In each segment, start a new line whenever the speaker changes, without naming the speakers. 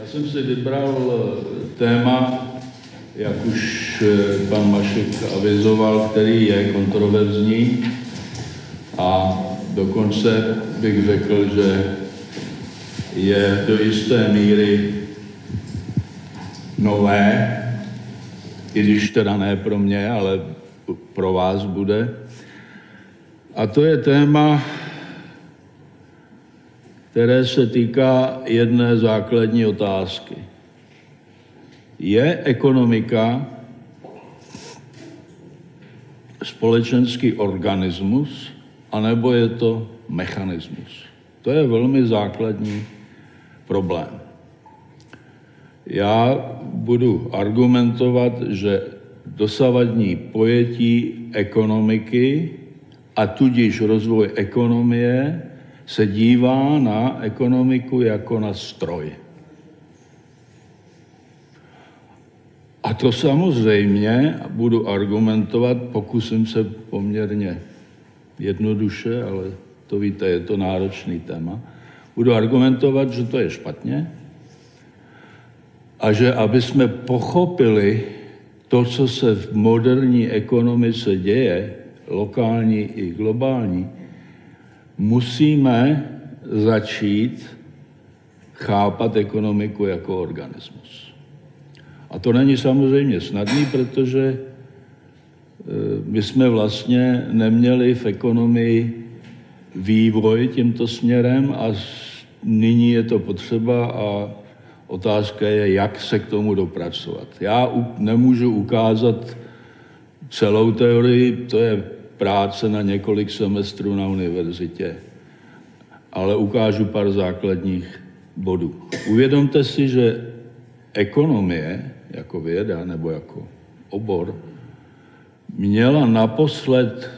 Já jsem si vybral eh, téma, jak už eh, pan Mašek avizoval, který je kontroverzní a dokonce bych řekl, že je do jisté míry nové, i když teda ne pro mě, ale pro vás bude. A to je téma, které se týká jedné základní otázky. Je ekonomika společenský organismus, anebo je to mechanismus? To je velmi základní problém. Já budu argumentovat, že dosavadní pojetí ekonomiky a tudíž rozvoj ekonomie se dívá na ekonomiku jako na stroj. A to samozřejmě budu argumentovat, pokusím se poměrně jednoduše, ale to víte, je to náročný téma. Budu argumentovat, že to je špatně a že aby jsme pochopili to, co se v moderní ekonomice děje, lokální i globální, musíme začít chápat ekonomiku jako organismus. A to není samozřejmě snadný, protože e, my jsme vlastně neměli v ekonomii vývoj tímto směrem a nyní je to potřeba a otázka je, jak se k tomu dopracovat. Já nemůžu ukázat celou teorii, to je práce na několik semestrů na univerzitě, ale ukážu pár základních bodů. Uvědomte si, že ekonomie jako věda nebo jako obor měla naposled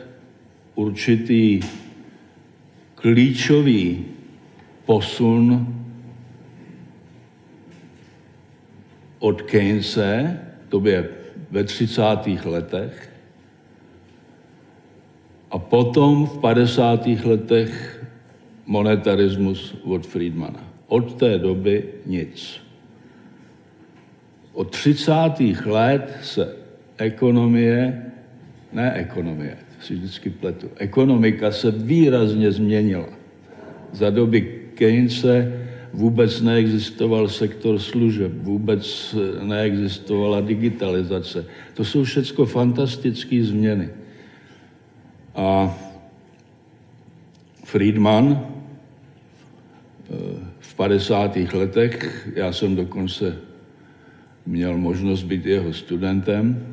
určitý klíčový posun od Keynese, to je ve 30. letech, a potom v 50. letech monetarismus od Friedmana. Od té doby nic. Od 30. let se ekonomie, ne ekonomie, si vždycky pletu, ekonomika se výrazně změnila. Za doby Keynese vůbec neexistoval sektor služeb, vůbec neexistovala digitalizace. To jsou všechno fantastické změny. A Friedman eh, v 50. letech, já jsem dokonce měl možnost být jeho studentem,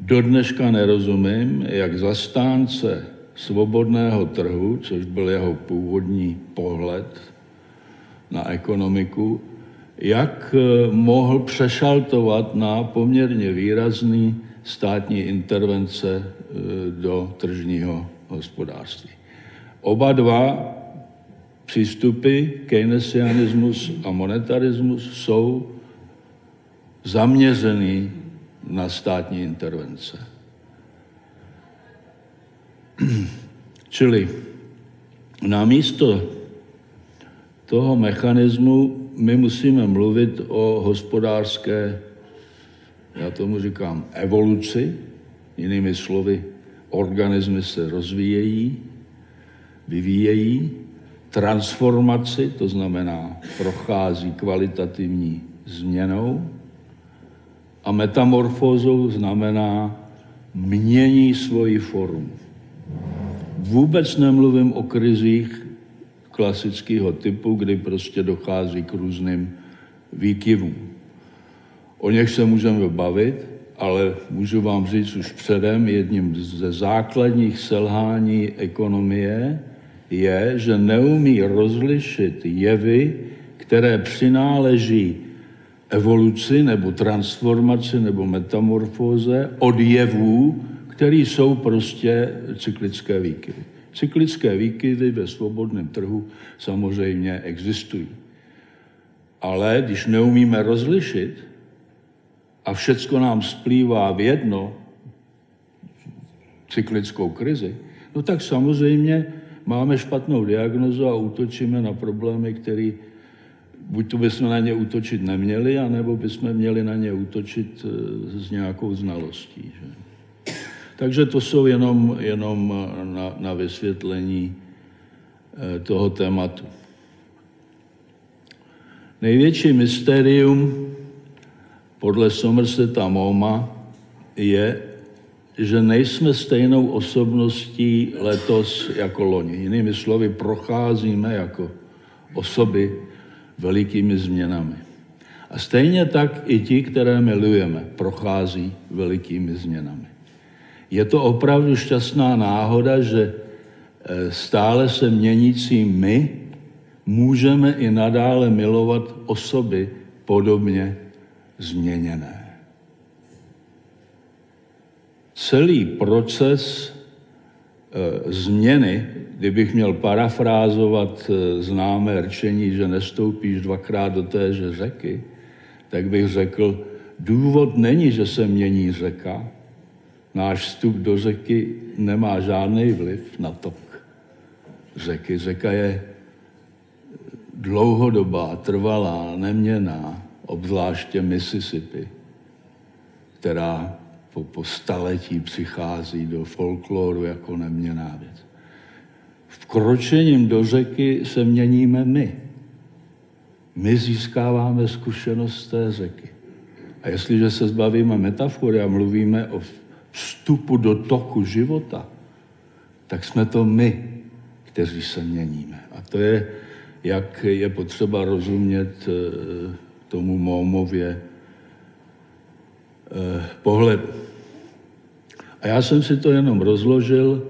do dneška nerozumím, jak zastánce svobodného trhu, což byl jeho původní pohled na ekonomiku, jak eh, mohl přešaltovat na poměrně výrazný státní intervence eh, do tržního hospodářství. Oba dva přístupy, keynesianismus a monetarismus, jsou zaměřený na státní intervence. Čili namísto toho mechanismu my musíme mluvit o hospodářské, já tomu říkám, evoluci, jinými slovy, organismy se rozvíjejí, vyvíjejí, transformaci, to znamená prochází kvalitativní změnou, a metamorfózou znamená mění svoji formu. Vůbec nemluvím o krizích klasického typu, kdy prostě dochází k různým výkyvům. O něch se můžeme bavit, ale můžu vám říct už předem, jedním ze základních selhání ekonomie je, že neumí rozlišit jevy, které přináleží evoluci nebo transformaci nebo metamorfóze od jevů, které jsou prostě cyklické výkyvy. Cyklické výkyvy ve svobodném trhu samozřejmě existují. Ale když neumíme rozlišit a všecko nám splývá v jedno, cyklickou krizi, no tak samozřejmě máme špatnou diagnozu a útočíme na problémy, které buď to bychom na ně útočit neměli, anebo bychom měli na ně útočit eh, s nějakou znalostí. Že? Takže to jsou jenom, jenom na, na vysvětlení eh, toho tématu. Největší mystérium podle Somerseta Moma je, že nejsme stejnou osobností letos jako loni. Jinými slovy, procházíme jako osoby velikými změnami. A stejně tak i ti, které milujeme, prochází velikými změnami. Je to opravdu šťastná náhoda, že eh, stále se měnící my můžeme i nadále milovat osoby podobně změněné. Celý proces e, změny, kdybych měl parafrázovat e, známé rčení, že nestoupíš dvakrát do téže řeky, tak bych řekl, důvod není, že se mění řeka. Náš vstup do řeky nemá žádný vliv na tok řeky. Řeka je dlouhodobá, trvalá, neměná, obzvláště Mississippi, která po, po staletí přichází do folkloru jako neměná věc. Vkročením do řeky se měníme my. My získáváme zkušenost té řeky. A jestliže se zbavíme metafory a mluvíme o vstupu do toku života, tak jsme to my, kteří se měníme. A to je, jak je potřeba rozumět eh, tomu Mómově eh, pohledu. A já jsem si to jenom rozložil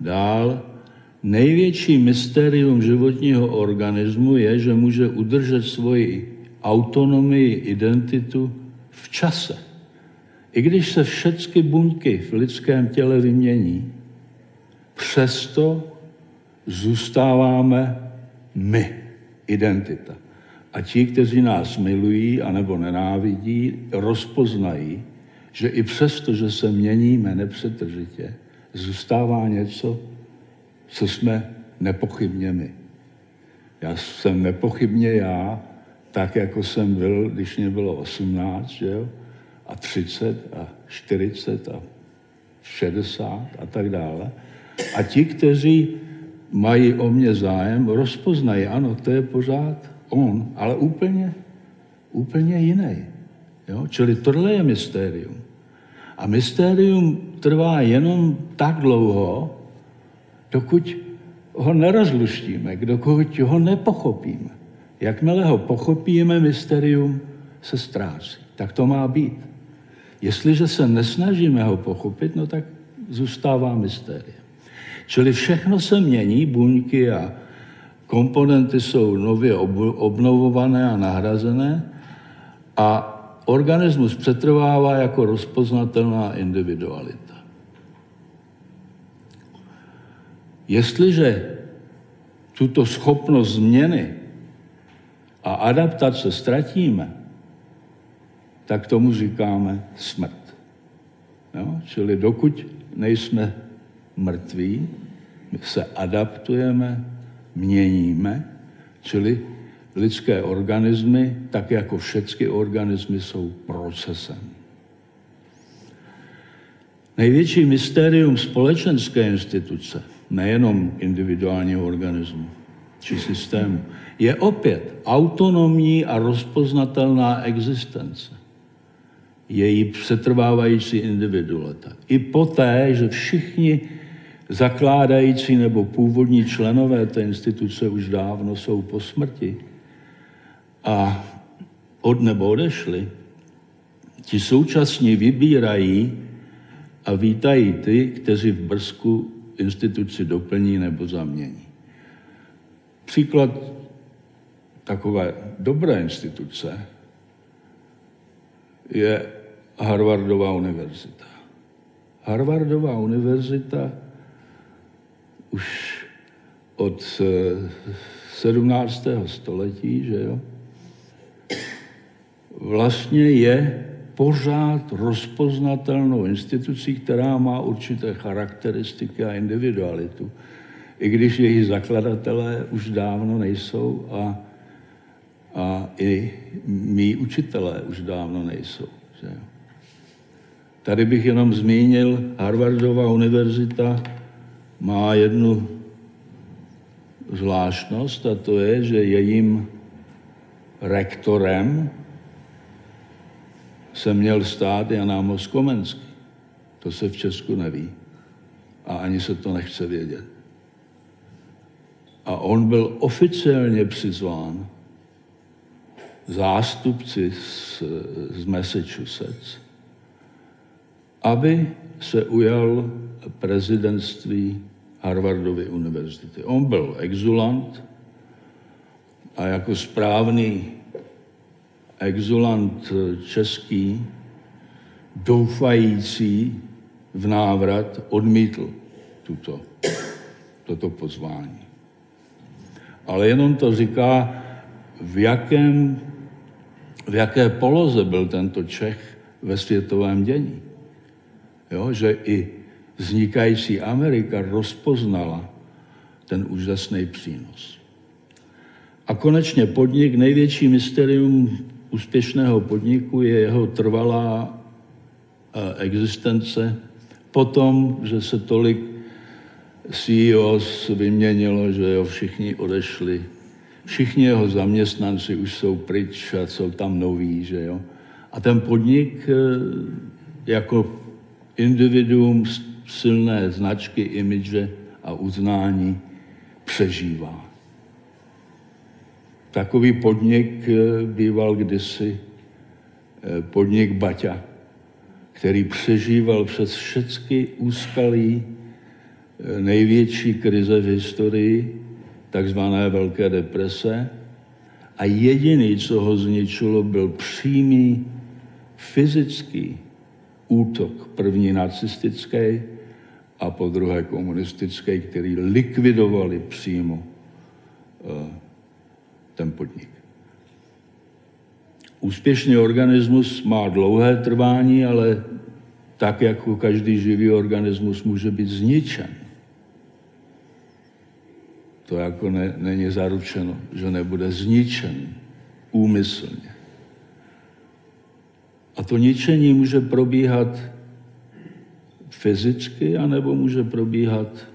dál. Největší mystérium životního organismu je, že může udržet svoji autonomii, identitu v čase. I když se všechny buňky v lidském těle vymění, přesto zůstáváme my, identita. A ti, kteří nás milují anebo nenávidí, rozpoznají, že i přesto, že se měníme nepřetržitě, zůstává něco, co jsme nepochybně my. Já jsem nepochybně já, tak jako jsem byl, když mě bylo 18, že jo? a 30 a 40 a 60 a tak dále. A ti, kteří mají o mě zájem, rozpoznají, ano, to je pořád on, ale úplně, úplně jiný. Jo? Čili tohle je mystérium. A mystérium trvá jenom tak dlouho, dokud ho nerozluštíme, dokud ho nepochopíme. Jakmile ho pochopíme, mysterium se ztrácí. Tak to má být. Jestliže se nesnažíme ho pochopit, no tak zůstává mystérium. Čili všechno se mění, buňky a komponenty jsou nově obnovované a nahrazené a organismus přetrvává jako rozpoznatelná individualita. Jestliže tuto schopnost změny a adaptace ztratíme, tak tomu říkáme smrt. Jo? Čili dokud nejsme mrtví, my se adaptujeme, měníme, čili lidské organismy, tak jako všechny organismy, jsou procesem. Největší mystérium společenské instituce, nejenom individuálního organismu či systému, je opět autonomní a rozpoznatelná existence. Její přetrvávající individualita. I poté, že všichni zakládající nebo původní členové té instituce už dávno jsou po smrti a od nebo odešli, ti současně vybírají a vítají ty, kteří v Brzku instituci doplní nebo zamění. Příklad takové dobré instituce je Harvardová univerzita. Harvardová univerzita už od 17. Eh, století, že jo, vlastně je pořád rozpoznatelnou institucí, která má určité charakteristiky a individualitu. I když její zakladatelé už dávno nejsou a, a i mý učitelé už dávno nejsou. Že? Tady bych jenom zmínil, Harvardová univerzita má jednu zvláštnost a to je, že jejím rektorem se měl stát Jan Amos Komenský. To se v Česku neví a ani se to nechce vědět. A on byl oficiálně přizván zástupci z, z Massachusetts, aby se ujal prezidentství Harvardovy univerzity. On byl exulant a jako správný exulant český, doufající v návrat, odmítl tuto, toto pozvání. Ale jenom to říká, v, jakém, v jaké poloze byl tento Čech ve světovém dění. Jo, že i vznikající Amerika rozpoznala ten úžasný přínos. A konečně podnik, největší mysterium úspěšného podniku je jeho trvalá eh, existence potom, že se tolik CEOs vyměnilo, že jo, všichni odešli. Všichni jeho zaměstnanci už jsou pryč a jsou tam noví, že jo. A ten podnik eh, jako individuum silné značky, imidže a uznání přežívá. Takový podnik eh, býval kdysi eh, podnik Baťa, který přežíval přes všechny úskalí eh, největší krize v historii, takzvané Velké deprese. A jediný, co ho zničilo, byl přímý fyzický útok, první nacistický a po druhé komunistický, který likvidovali přímo ten podnik. Úspěšný organismus má dlouhé trvání, ale tak jako každý živý organismus může být zničen. To jako ne, není zaručeno, že nebude zničen úmyslně. A to ničení může probíhat fyzicky, anebo může probíhat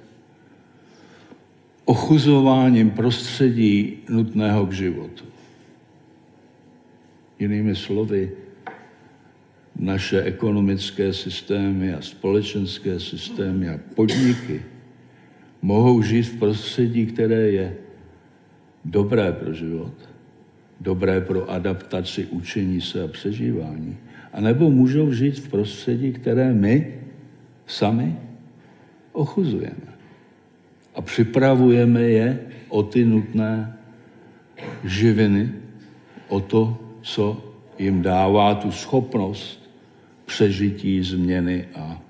ochuzováním prostředí nutného k životu. Jinými slovy, naše ekonomické systémy a společenské systémy a podniky mohou žít v prostředí, které je dobré pro život, dobré pro adaptaci, učení se a přežívání. A nebo můžou žít v prostředí, které my sami ochuzujeme a připravujeme je o ty nutné živiny, o to, co jim dává tu schopnost přežití, změny a,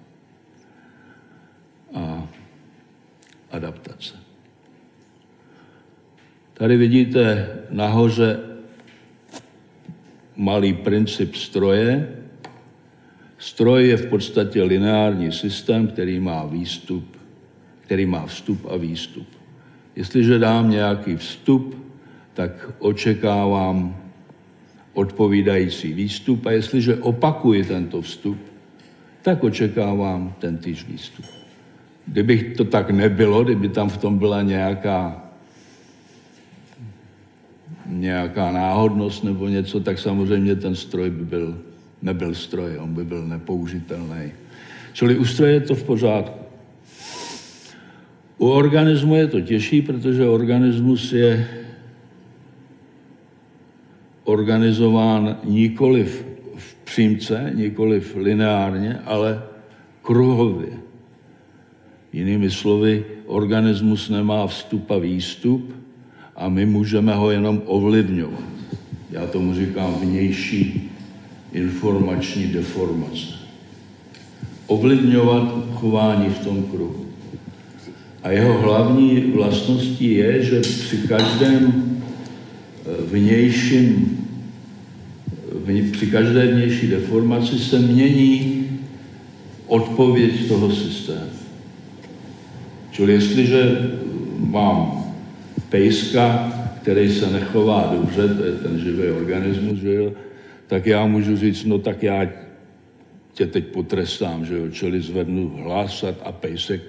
a adaptace. Tady vidíte nahoře malý princip stroje. Stroj je v podstatě lineární systém, který má výstup který má vstup a výstup. Jestliže dám nějaký vstup, tak očekávám odpovídající výstup a jestliže opakuji tento vstup, tak očekávám ten týž výstup. Kdybych to tak nebylo, kdyby tam v tom byla nějaká nějaká náhodnost nebo něco, tak samozřejmě ten stroj by byl, nebyl stroj, on by byl nepoužitelný. Čili u stroje je to v pořádku. U organismu je to těžší, protože organismus je organizován nikoli v přímce, nikoli v lineárně, ale kruhově. Jinými slovy, organismus nemá vstup a výstup a my můžeme ho jenom ovlivňovat. Já tomu říkám vnější informační deformace. Ovlivňovat chování v tom kruhu. A jeho hlavní vlastností je, že při každém eh, vnějším, při každé vnější deformaci se mění odpověď toho systému. Čili jestliže mám pejska, který se nechová dobře, to je ten živý organismus, že jo, tak já můžu říct, no tak já tě teď potrestám, že jo, čili zvednu hlas a pejsek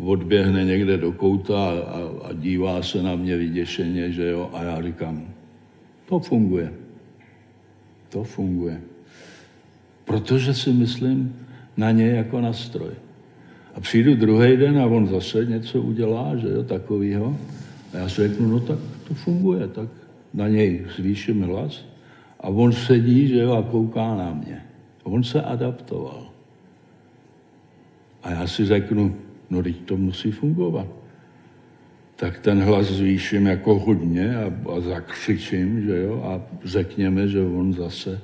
odběhne někde do kouta a, a, a dívá se na mě vyděšeně, že jo, a já říkám, to funguje. To funguje. Protože si myslím na ně jako na stroj. A přijdu druhý den a on zase něco udělá, že jo, takovýho. A já si řeknu, no tak to funguje, tak na něj zvýším hlas. A on sedí, že jo, a kouká na mě. On se adaptoval. A já si řeknu, no teď to musí fungovat. Tak ten hlas zvýším jako hodně a, a zakřičím, že jo, a řekněme, že on zase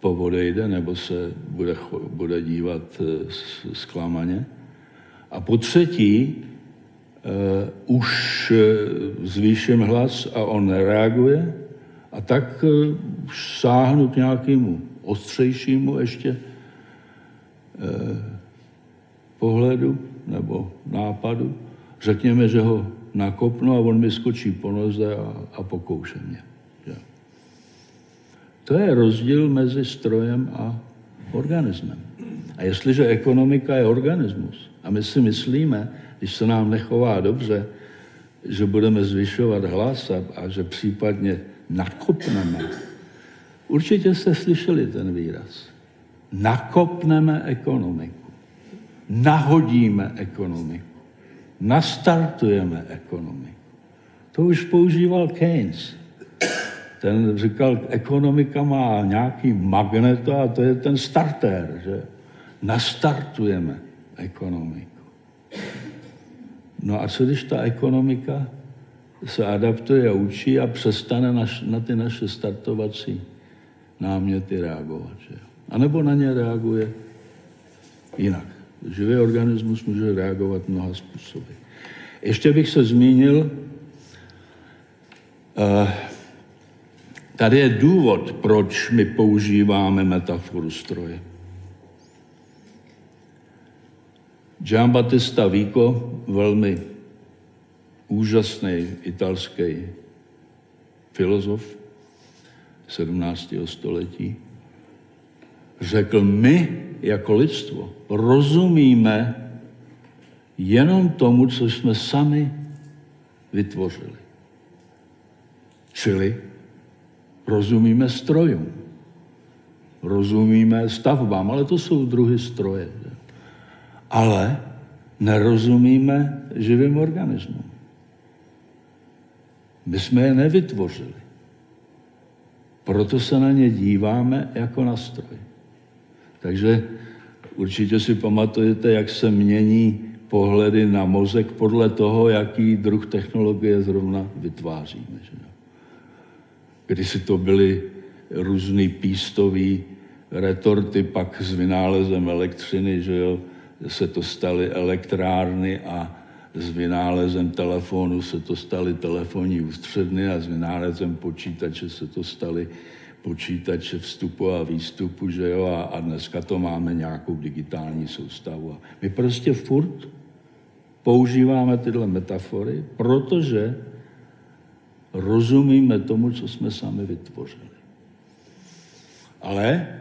povodejde nebo se bude, bude dívat eh, zklamaně. A po třetí uh, už uh, zvýším hlas a on nereaguje a tak uh, sáhnu k nějakému ostřejšímu ještě uh, pohledu nebo nápadu. Řekněme, že ho nakopnu a on mi skočí po noze a, a pokouše mě. To je rozdíl mezi strojem a organismem. A jestliže ekonomika je organismus a my si myslíme, když se nám nechová dobře, že budeme zvyšovat hlas a, a že případně nakopneme. Určitě jste slyšeli ten výraz. Nakopneme ekonomiku. Nahodíme ekonomiku. Nastartujeme ekonomiku. To už používal Keynes ten říkal, ekonomika má nějaký magnet a to je ten starter, že nastartujeme ekonomiku. No a co když ta ekonomika se adaptuje a učí a přestane na, na ty naše startovací náměty reagovat. Že? A nebo na ně reaguje jinak. Živý organismus může reagovat mnoha způsoby. Ještě bych se zmínil, uh, Tady je důvod, proč my používáme metaforu stroje. Gian Battista Vico, velmi úžasný italský filozof 17. století, řekl, my jako lidstvo rozumíme jenom tomu, co jsme sami vytvořili. Čili Rozumíme strojům, rozumíme stavbám, ale to jsou druhy stroje. Ale nerozumíme živým organismům. My jsme je nevytvořili. Proto se na ně díváme jako na stroj. Takže určitě si pamatujete, jak se mění pohledy na mozek podle toho, jaký druh technologie zrovna vytváříme. Že? si to byly různý pístový retorty, pak s vynálezem elektřiny, že jo, se to staly elektrárny a s vynálezem telefonu se to staly telefonní ústředny a s vynálezem počítače se to staly počítače vstupu a výstupu, že jo, a, a dneska to máme nějakou digitální soustavu. A my prostě furt používáme tyhle metafory, protože rozumíme tomu, co jsme sami vytvořili. Ale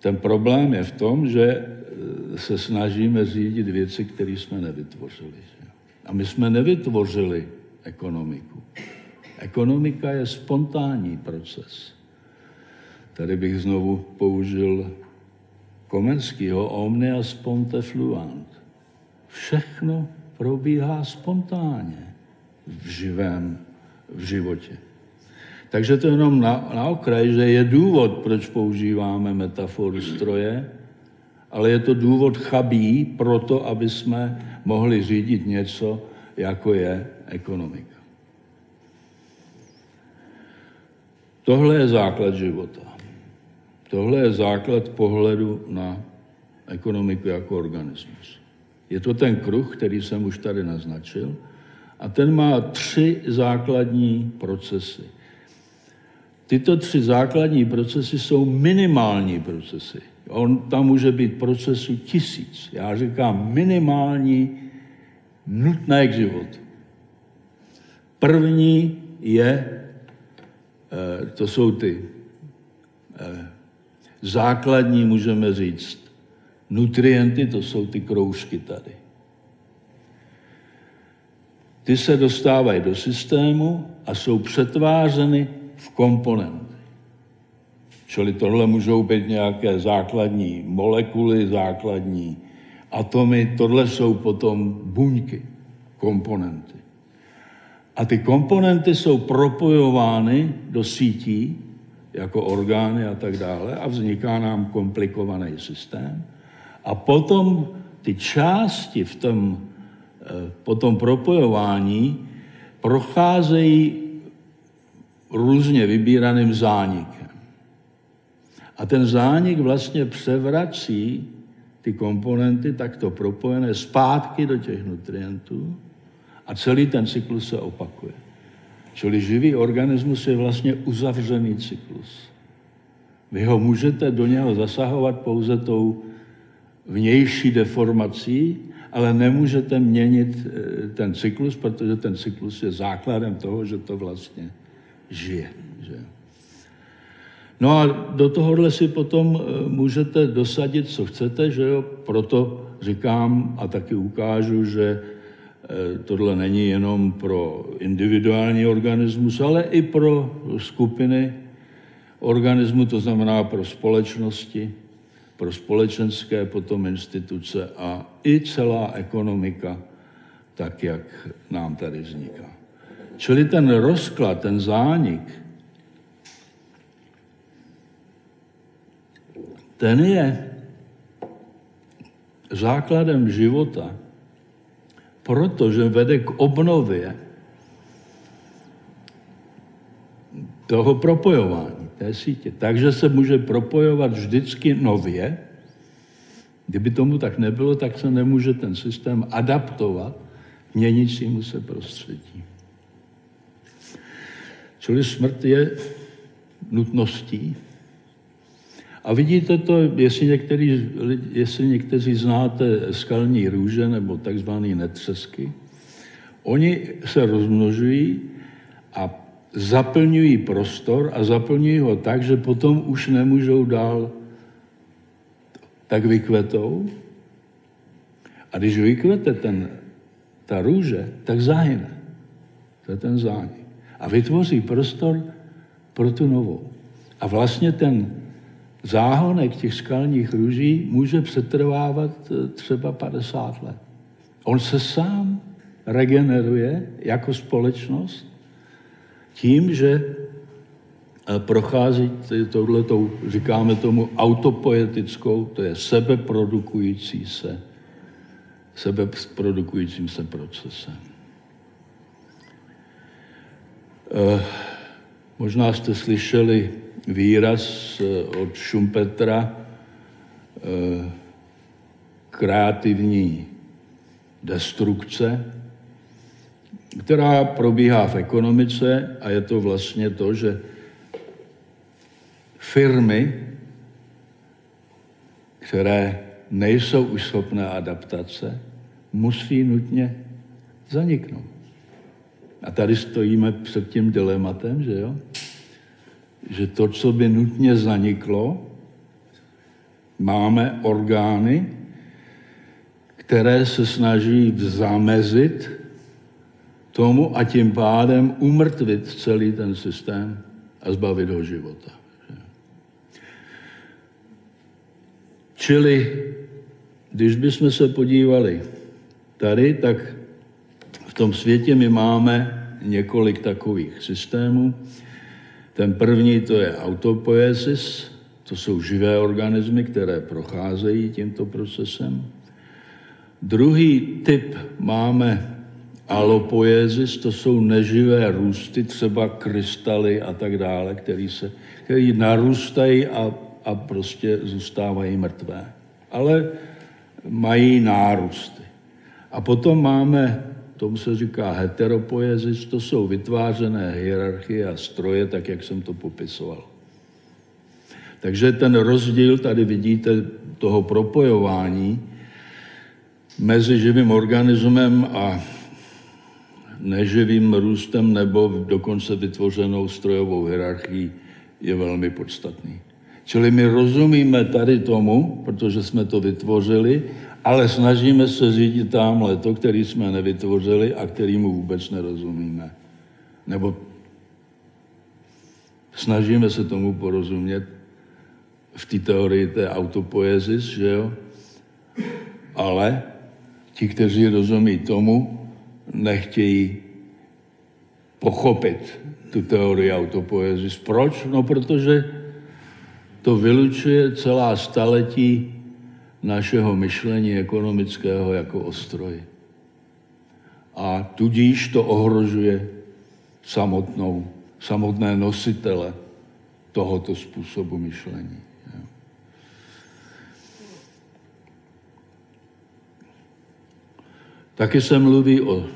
ten problém je v tom, že e, se snažíme řídit věci, které jsme nevytvořili. A my jsme nevytvořili ekonomiku. Ekonomika je spontánní proces. Tady bych znovu použil Komenského omnia sponte fluant. Všechno probíhá spontánně v živém v životě. Takže to jenom na, na okraj, že je důvod, proč používáme metaforu stroje, ale je to důvod chabý pro to, aby jsme mohli řídit něco, jako je ekonomika. Tohle je základ života. Tohle je základ pohledu na ekonomiku jako organismus. Je to ten kruh, který jsem už tady naznačil, a ten má tři základní procesy. Tyto tři základní procesy jsou minimální procesy. On tam může být procesu tisíc. Já říkám minimální, nutné k životu. První je, eh, to jsou ty eh, základní, můžeme říct, nutrienty, to jsou ty kroužky tady. Ty se dostávají do systému a jsou přetvářeny v komponenty. Čili tohle můžou být nějaké základní molekuly, základní atomy, tohle jsou potom buňky, komponenty. A ty komponenty jsou propojovány do sítí, jako orgány a tak dále, a vzniká nám komplikovaný systém. A potom ty části v tom, eh, po tom propojování procházejí různě vybíraným zánikem. A ten zánik vlastně převrací ty komponenty takto propojené zpátky do těch nutrientů a celý ten cyklus se opakuje. Čili živý organismus je vlastně uzavřený cyklus. Vy ho můžete do něho zasahovat pouze tou vnější deformací, ale nemůžete měnit eh, ten cyklus, protože ten cyklus je základem toho, že to vlastně žije. Že? No a do tohohle si potom eh, můžete dosadit, co chcete, že jo? Proto říkám a taky ukážu, že eh, tohle není jenom pro individuální organismus, ale i pro skupiny organismu, to znamená pro společnosti, pro společenské potom instituce a i celá ekonomika, tak jak nám tady vzniká. Čili ten rozklad, ten zánik, ten je základem života, protože vede k obnově toho propojování té sítě. Takže se může propojovat vždycky nově. Kdyby tomu tak nebylo, tak se nemůže ten systém adaptovat měnícímu se prostředí. Čili smrt je nutností, a vidíte to, jestli, některý, jestli někteří znáte skalní růže nebo takzvané netřesky, oni se rozmnožují a zaplňují prostor a zaplňují ho tak, že potom už nemůžou dál tak vykvetou. A když vykvete ten, ta růže, tak zahyne. To je ten zánik. A vytvoří prostor pro tu novou. A vlastně ten záhonek těch skalních růží může přetrvávat eh, třeba 50 let. On se sám regeneruje jako společnost tím, že eh, prochází touhletou, říkáme tomu, autopoetickou, to je sebeprodukující se, sebeprodukujícím se procesem. Eh, možná jste slyšeli výraz eh, od Schumpetra eh, kreativní destrukce, která probíhá v ekonomice a je to vlastně to, že firmy, které nejsou už schopné adaptace, musí nutně zaniknout. A tady stojíme před tím dilematem, že jo? Že to, co by nutně zaniklo, máme orgány, které se snaží zamezit tomu a tím pádem umrtvit celý ten systém a zbavit ho života. Čili, když bychom se podívali tady, tak v tom světě my máme několik takových systémů. Ten první to je autopoiesis, to jsou živé organismy, které procházejí tímto procesem. Druhý typ máme alopoiesis, to jsou neživé růsty, třeba krystaly a tak dále, které se, který narůstají a, a prostě zůstávají mrtvé. Ale mají nárůsty. A potom máme tomu se říká heteropoezis, to jsou vytvářené hierarchie a stroje, tak jak jsem to popisoval. Takže ten rozdíl, tady vidíte toho propojování mezi živým organismem a neživým růstem nebo dokonce vytvořenou strojovou hierarchií je velmi podstatný. Čili my rozumíme tady tomu, protože jsme to vytvořili, ale snažíme se řídit tamhle to, který jsme nevytvořili a kterýmu vůbec nerozumíme. Nebo snažíme se tomu porozumět v té teorii té autopoezis, že jo? Ale ti, kteří rozumí tomu, nechtějí pochopit tu teorii autopoezis. Proč? No, protože to vylučuje celá staletí našeho myšlení ekonomického jako ostroj. A tudíž to ohrožuje samotnou, samotné nositele tohoto způsobu myšlení. Taky se mluví o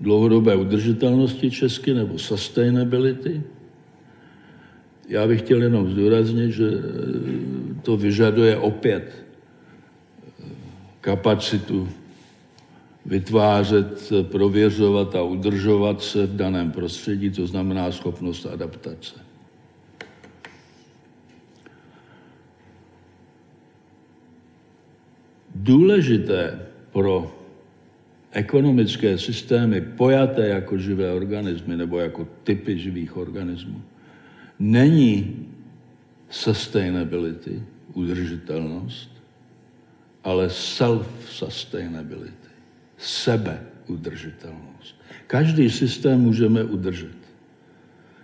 dlouhodobé udržitelnosti česky nebo sustainability. Já bych chtěl jenom zdůraznit, že to vyžaduje opět kapacitu vytvářet, prověřovat a udržovat se v daném prostředí, to znamená schopnost adaptace. Důležité pro ekonomické systémy pojaté jako živé organismy nebo jako typy živých organismů není sustainability, udržitelnost, ale self-sustainability, sebeudržitelnost. Každý systém můžeme udržet.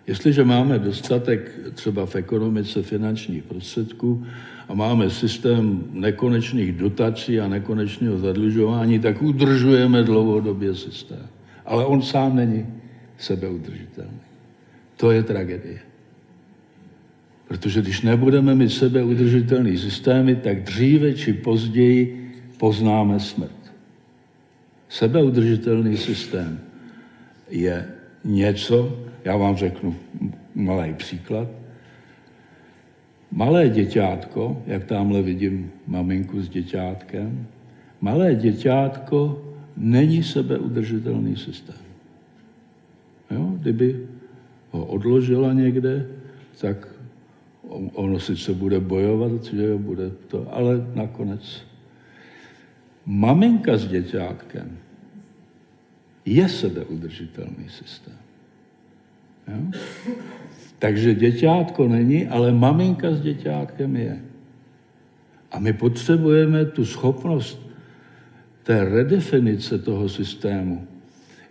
Jestliže máme dostatek třeba v ekonomice finančních prostředků a máme systém nekonečných dotací a nekonečného zadlužování, tak udržujeme dlouhodobě systém. Ale on sám není sebeudržitelný. To je tragédie. Protože když nebudeme mít sebeudržitelný systémy, tak dříve či později poznáme smrt. Sebeudržitelný systém je něco, já vám řeknu malý příklad. Malé děťátko, jak tamhle vidím maminku s děťátkem, malé děťátko není sebeudržitelný systém. Jo? Kdyby ho odložila někde, tak ono sice bude bojovat, že jo, bude to, ale nakonec. Maminka s děťátkem je sebeudržitelný systém. Jo? Takže děťátko není, ale maminka s děťátkem je. A my potřebujeme tu schopnost té redefinice toho systému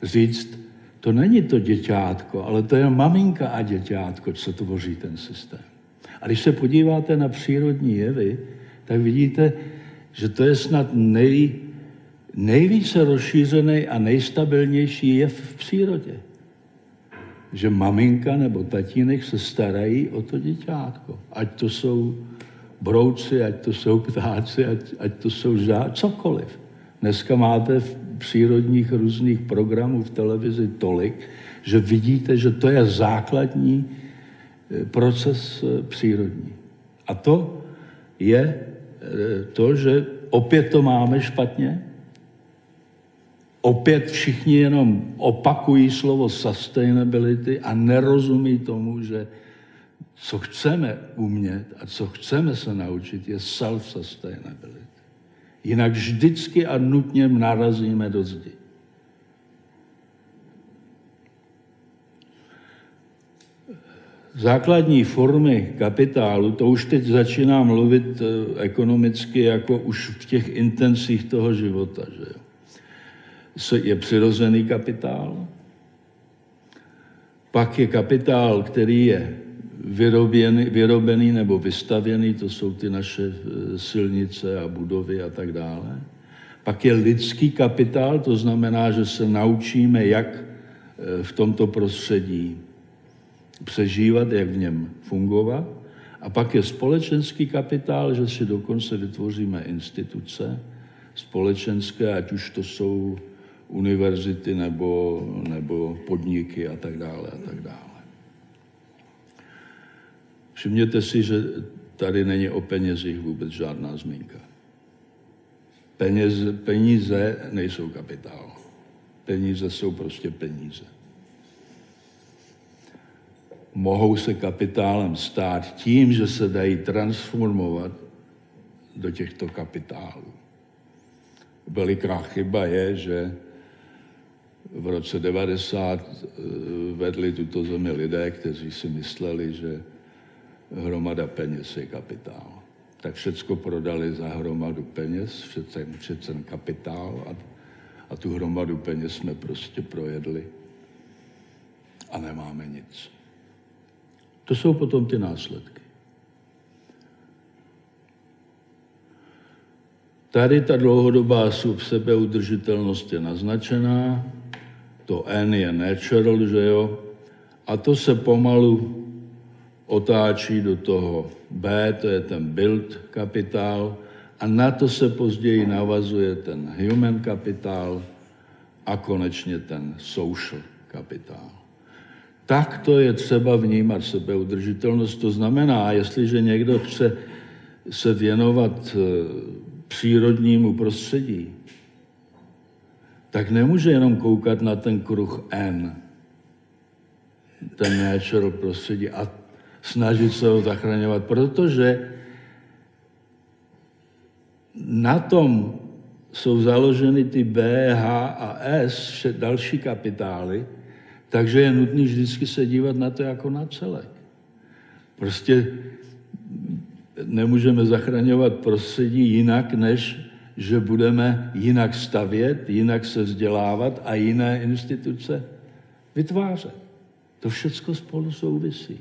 říct, to není to děťátko, ale to je maminka a děťátko, co tvoří ten systém. A když se podíváte na přírodní jevy, tak vidíte, že to je snad nej, nejvíce rozšířený a nejstabilnější jev v přírodě že maminka nebo tatínek se starají o to děťátko. Ať to jsou brouci, ať to jsou ptáci, ať, ať to jsou žá, cokoliv. Dneska máte v přírodních různých programů v televizi tolik, že vidíte, že to je základní proces eh, přírodní. A to je eh, to, že opět to máme špatně, opět všichni jenom opakují slovo sustainability a nerozumí tomu, že co chceme umět a co chceme se naučit, je self-sustainability. Jinak vždycky a nutně narazíme do zdi. Základní formy kapitálu, to už teď začíná mluvit eh, ekonomicky jako už v těch intencích toho života. Že je přirozený kapitál, pak je kapitál, který je vyrobený, vyrobený nebo vystavěný, to jsou ty naše e, silnice a budovy a tak dále. Pak je lidský kapitál, to znamená, že se naučíme, jak e, v tomto prostředí přežívat, jak v něm fungovat. A pak je společenský kapitál, že si dokonce vytvoříme instituce společenské, ať už to jsou univerzity nebo, nebo podniky a tak dále a tak dále. Všimněte si, že tady není o penězích vůbec žádná zmínka. Peněz, peníze nejsou kapitál. Peníze jsou prostě peníze. Mohou se kapitálem stát tím, že se dají transformovat do těchto kapitálů. Veliká chyba je, že v roce 90 eh, vedli tuto zemi lidé, kteří si mysleli, že hromada peněz je kapitál. Tak všecko prodali za hromadu peněz, všecen, všecen kapitál a, a tu hromadu peněz jsme prostě projedli a nemáme nic. To jsou potom ty následky. Tady ta dlouhodobá sebeudržitelnost je naznačená, to N je natural, že jo, a to se pomalu otáčí do toho B, to je ten build kapitál, a na to se později navazuje ten human kapitál a konečně ten social kapitál. Tak to je třeba vnímat sebeudržitelnost. To znamená, jestliže někdo chce se věnovat eh, přírodnímu prostředí, tak nemůže jenom koukat na ten kruh N, ten natural prostředí a snažit se ho zachraňovat, protože na tom jsou založeny ty B, H a S, další kapitály, takže je nutné vždycky se dívat na to jako na celek. Prostě nemůžeme zachraňovat prostředí jinak, než že budeme jinak stavět, jinak se vzdělávat a jiné instituce vytvářet. To všechno spolu souvisí.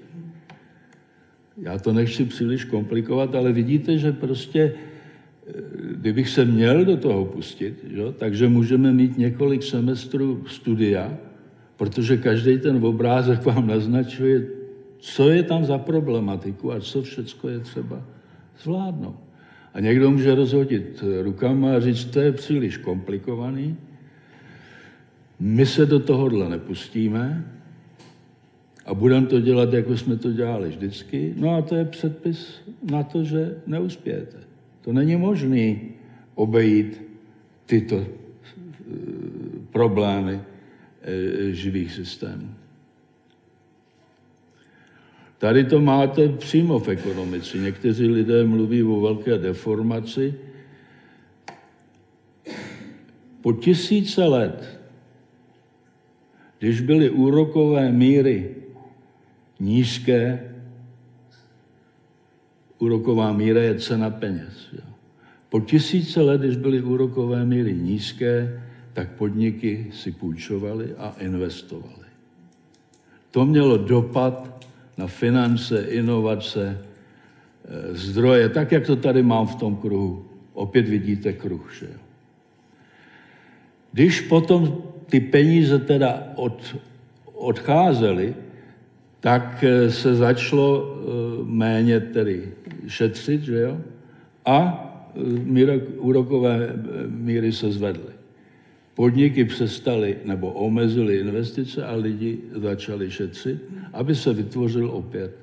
Já to nechci příliš komplikovat, ale vidíte, že prostě, eh, kdybych se měl do toho pustit, že, takže můžeme mít několik semestrů studia, protože každý ten obrázek vám naznačuje, co je tam za problematiku a co všechno je třeba zvládnout. A někdo může rozhodit rukama a říct, to je příliš komplikovaný, my se do tohohle nepustíme a budeme to dělat, jako jsme to dělali vždycky. No a to je předpis na to, že neuspějete. To není možné obejít tyto eh, problémy živých systémů. Tady to máte přímo v ekonomice. Někteří lidé mluví o velké deformaci. Po tisíce let, když byly úrokové míry nízké, úroková míra je cena peněz. Jo. Po tisíce let, když byly úrokové míry nízké, tak podniky si půjčovaly a investovaly. To mělo dopad na finance, inovace, eh, zdroje, tak jak to tady mám v tom kruhu. Opět vidíte kruh, že jo. Když potom ty peníze teda od, odcházely, tak eh, se začalo eh, méně tedy šetřit, že jo, a úrokové míry se zvedly. Podniky přestaly nebo omezily investice a lidi začali šetřit, aby se vytvořil opět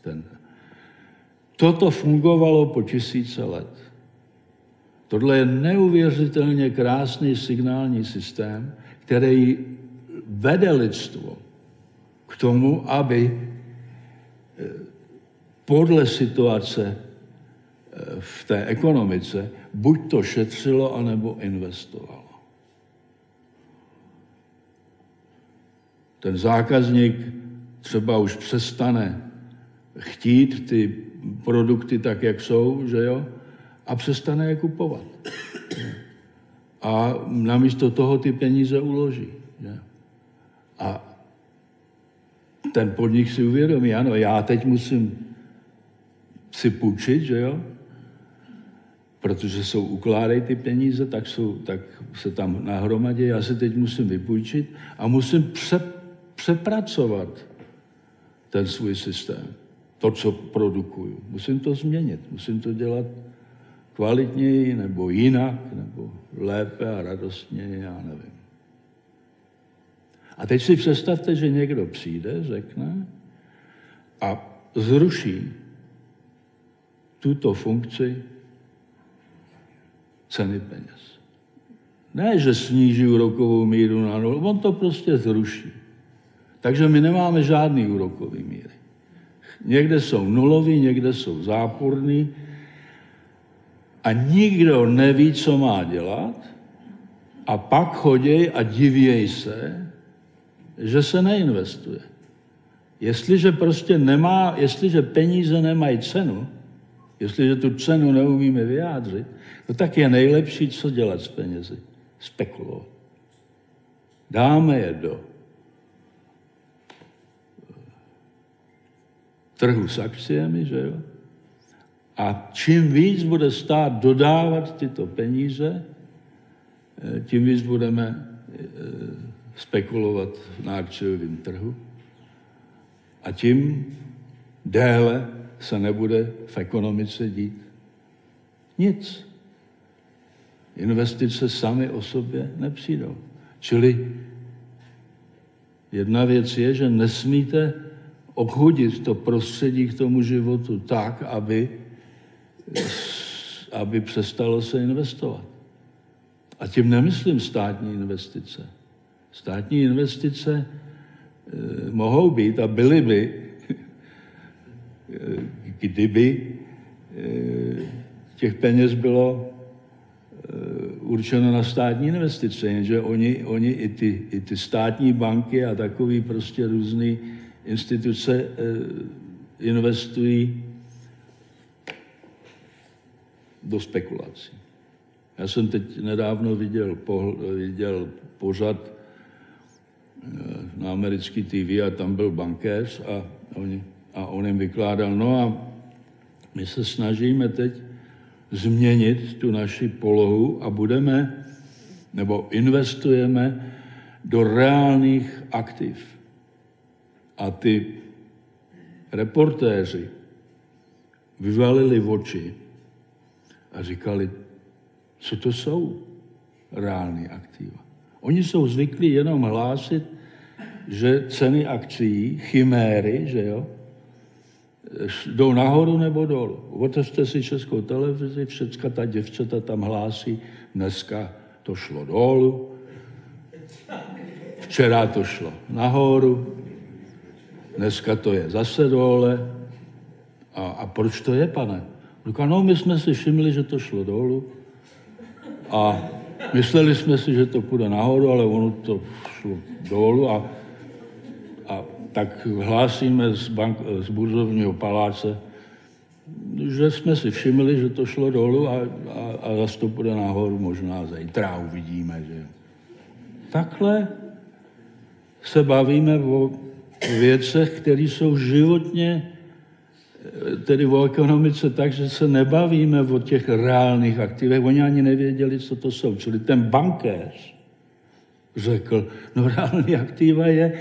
ten. Toto fungovalo po tisíce let. Tohle je neuvěřitelně krásný signální systém, který vede lidstvo k tomu, aby eh, podle situace eh, v té ekonomice buď to šetřilo, anebo investovalo. Ten zákazník třeba už přestane chtít ty produkty tak, jak jsou, že jo, a přestane je kupovat. A namísto toho ty peníze uloží. Že? A ten podnik si uvědomí, ano, já teď musím si půjčit, že jo, protože jsou ukládají ty peníze, tak, jsou, tak se tam nahromadí, já si teď musím vypůjčit a musím pře, přepracovat ten svůj systém, to, co produkuju. Musím to změnit, musím to dělat kvalitněji, nebo jinak, nebo lépe a radostněji, já nevím. A teď si představte, že někdo přijde, řekne a zruší tuto funkci ceny peněz. Ne, že sníží úrokovou míru na nulu, on to prostě zruší. Takže my nemáme žádný úrokový míry. Někde jsou nulový, někde jsou záporný a nikdo neví, co má dělat a pak chodí a divěj se, že se neinvestuje. Jestliže prostě nemá, jestliže peníze nemají cenu, jestliže tu cenu neumíme vyjádřit, no tak je nejlepší, co dělat s penězi. Spekulovat. Dáme je do trhu s akciemi, že jo? A čím víc bude stát dodávat tyto peníze, eh, tím víc budeme eh, spekulovat na akciovém trhu a tím déle se nebude v ekonomice dít nic. Investice sami o sobě nepřijdou. Čili jedna věc je, že nesmíte obchodit to prostředí k tomu životu tak, aby, aby přestalo se investovat. A tím nemyslím státní investice. Státní investice e, mohou být a byly by, kdyby e, těch peněz bylo určeno na státní investice, jenže oni, oni i, ty, i ty státní banky a takový prostě různý instituce eh, investují do spekulací. Já jsem teď nedávno viděl, viděl pořad eh, na americký TV a tam byl bankéř a, on, a on jim vykládal, no a my se snažíme teď změnit tu naši polohu a budeme, nebo investujeme do reálných aktiv. A ty reportéři vyvalili oči a říkali, co to jsou reální aktiva. Oni jsou zvyklí jenom hlásit, že ceny akcí, chiméry, že jo, jdou nahoru nebo dolů. Otevřte si českou televizi, všecka ta děvčata tam hlásí, dneska to šlo dolů, včera to šlo nahoru, dneska to je zase dole. A, a proč to je, pane? Říká, no my jsme si všimli, že to šlo dolů a mysleli jsme si, že to půjde nahoru, ale ono to šlo dolů a, a tak hlásíme z, bank, z burzovního paláce, že jsme si všimli, že to šlo dolů a, a, a zase to půjde nahoru, možná zítra uvidíme, že Takhle se bavíme o věcech, které jsou životně, tedy o ekonomice tak, že se nebavíme o těch reálných aktivech. Oni ani nevěděli, co to jsou. Čili ten bankéř řekl, no reální aktiva je,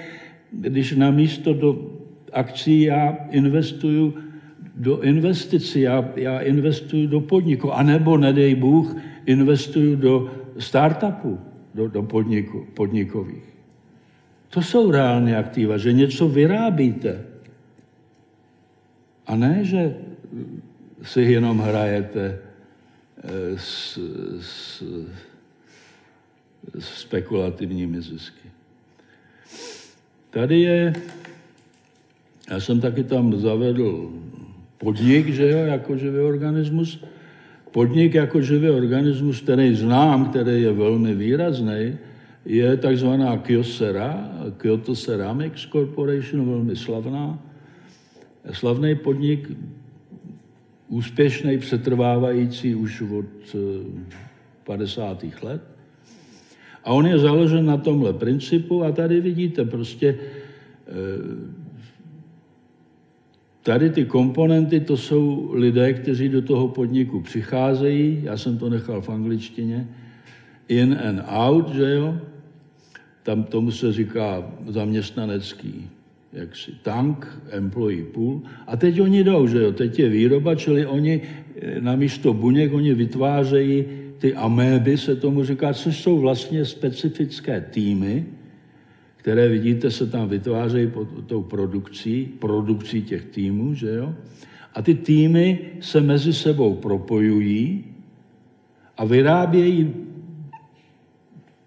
když na místo do akcí já investuju do investicí, já, já investuju do podniku, anebo, nedej Bůh, investuju do startupu, do, do podniku, podnikových. To jsou reálné aktiva, že něco vyrábíte. A ne, že si jenom hrajete eh, s, s, s spekulativními zisky. Tady je, já jsem taky tam zavedl podnik, že jo, jako živý organismus. Podnik jako živý organismus, který znám, který je velmi výrazný, je takzvaná Kyocera, Kyoto Ceramics Corporation, velmi slavná. Slavný podnik, úspěšný, přetrvávající už od 50. Eh, let. A on je založen na tomhle principu a tady vidíte prostě eh, Tady ty komponenty, to jsou lidé, kteří do toho podniku přicházejí, já jsem to nechal v angličtině, in and out, že jo, tam tomu se říká zaměstnanecký jaksi tank, employee pool. A teď oni jdou, že jo, teď je výroba, čili oni eh, na místo buněk, oni vytvářejí ty améby, se tomu říká, což jsou vlastně specifické týmy, které vidíte, se tam vytvářejí pod tou produkcí, produkcí těch týmů, že jo. A ty týmy se mezi sebou propojují a vyrábějí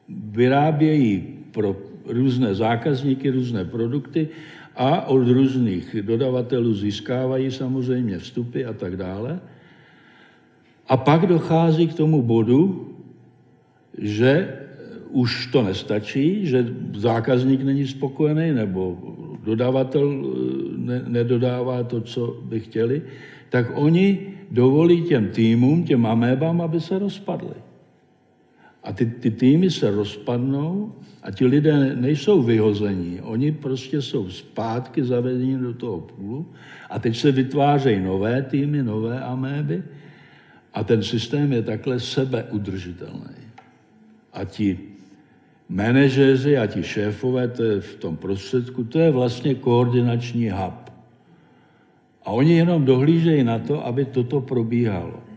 vyrábějí pro různé zákazníky různé produkty a od různých dodavatelů získávají samozřejmě vstupy a tak dále. A pak dochází k tomu bodu, že už to nestačí, že zákazník není spokojený nebo dodavatel eh, ne, nedodává to, co by chtěli, tak oni dovolí těm týmům, těm amébám, aby se rozpadly. A ty, ty týmy se rozpadnou a ti lidé nejsou vyhození. Oni prostě jsou zpátky zavedeni do toho půlu a teď se vytvářejí nové týmy, nové améby a ten systém je takhle sebeudržitelný. A ti manažeři a ti šéfové, to je v tom prostředku, to je vlastně koordinační hub. A oni jenom dohlížejí na to, aby toto probíhalo.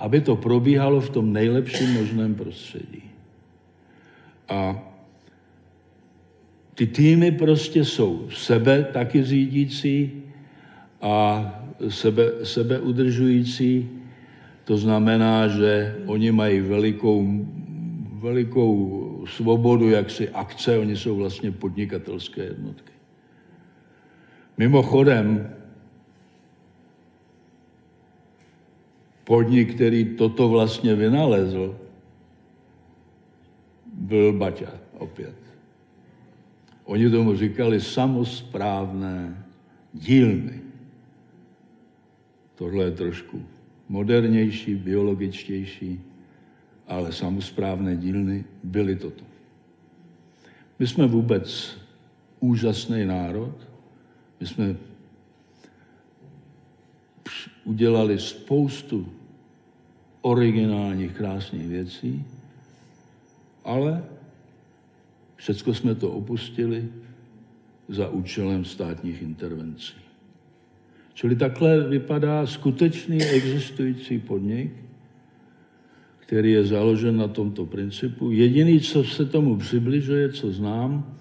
Aby to probíhalo v tom nejlepším možném prostředí. A ty týmy prostě jsou sebe taky řídící a sebe, sebe udržující. To znamená, že oni mají velikou, velikou svobodu, jak si akce, oni jsou vlastně podnikatelské jednotky. Mimochodem, podnik, který toto vlastně vynalezl, byl Baťa opět. Oni tomu říkali samozprávné dílny. Tohle je trošku modernější, biologičtější ale samozprávné dílny byly toto. My jsme vůbec úžasný národ. My jsme udělali spoustu originálních, krásných věcí, ale všechno jsme to opustili za účelem státních intervencí. Čili takhle vypadá skutečný existující podnik, který je založen na tomto principu. Jediný, co se tomu přibližuje, co znám,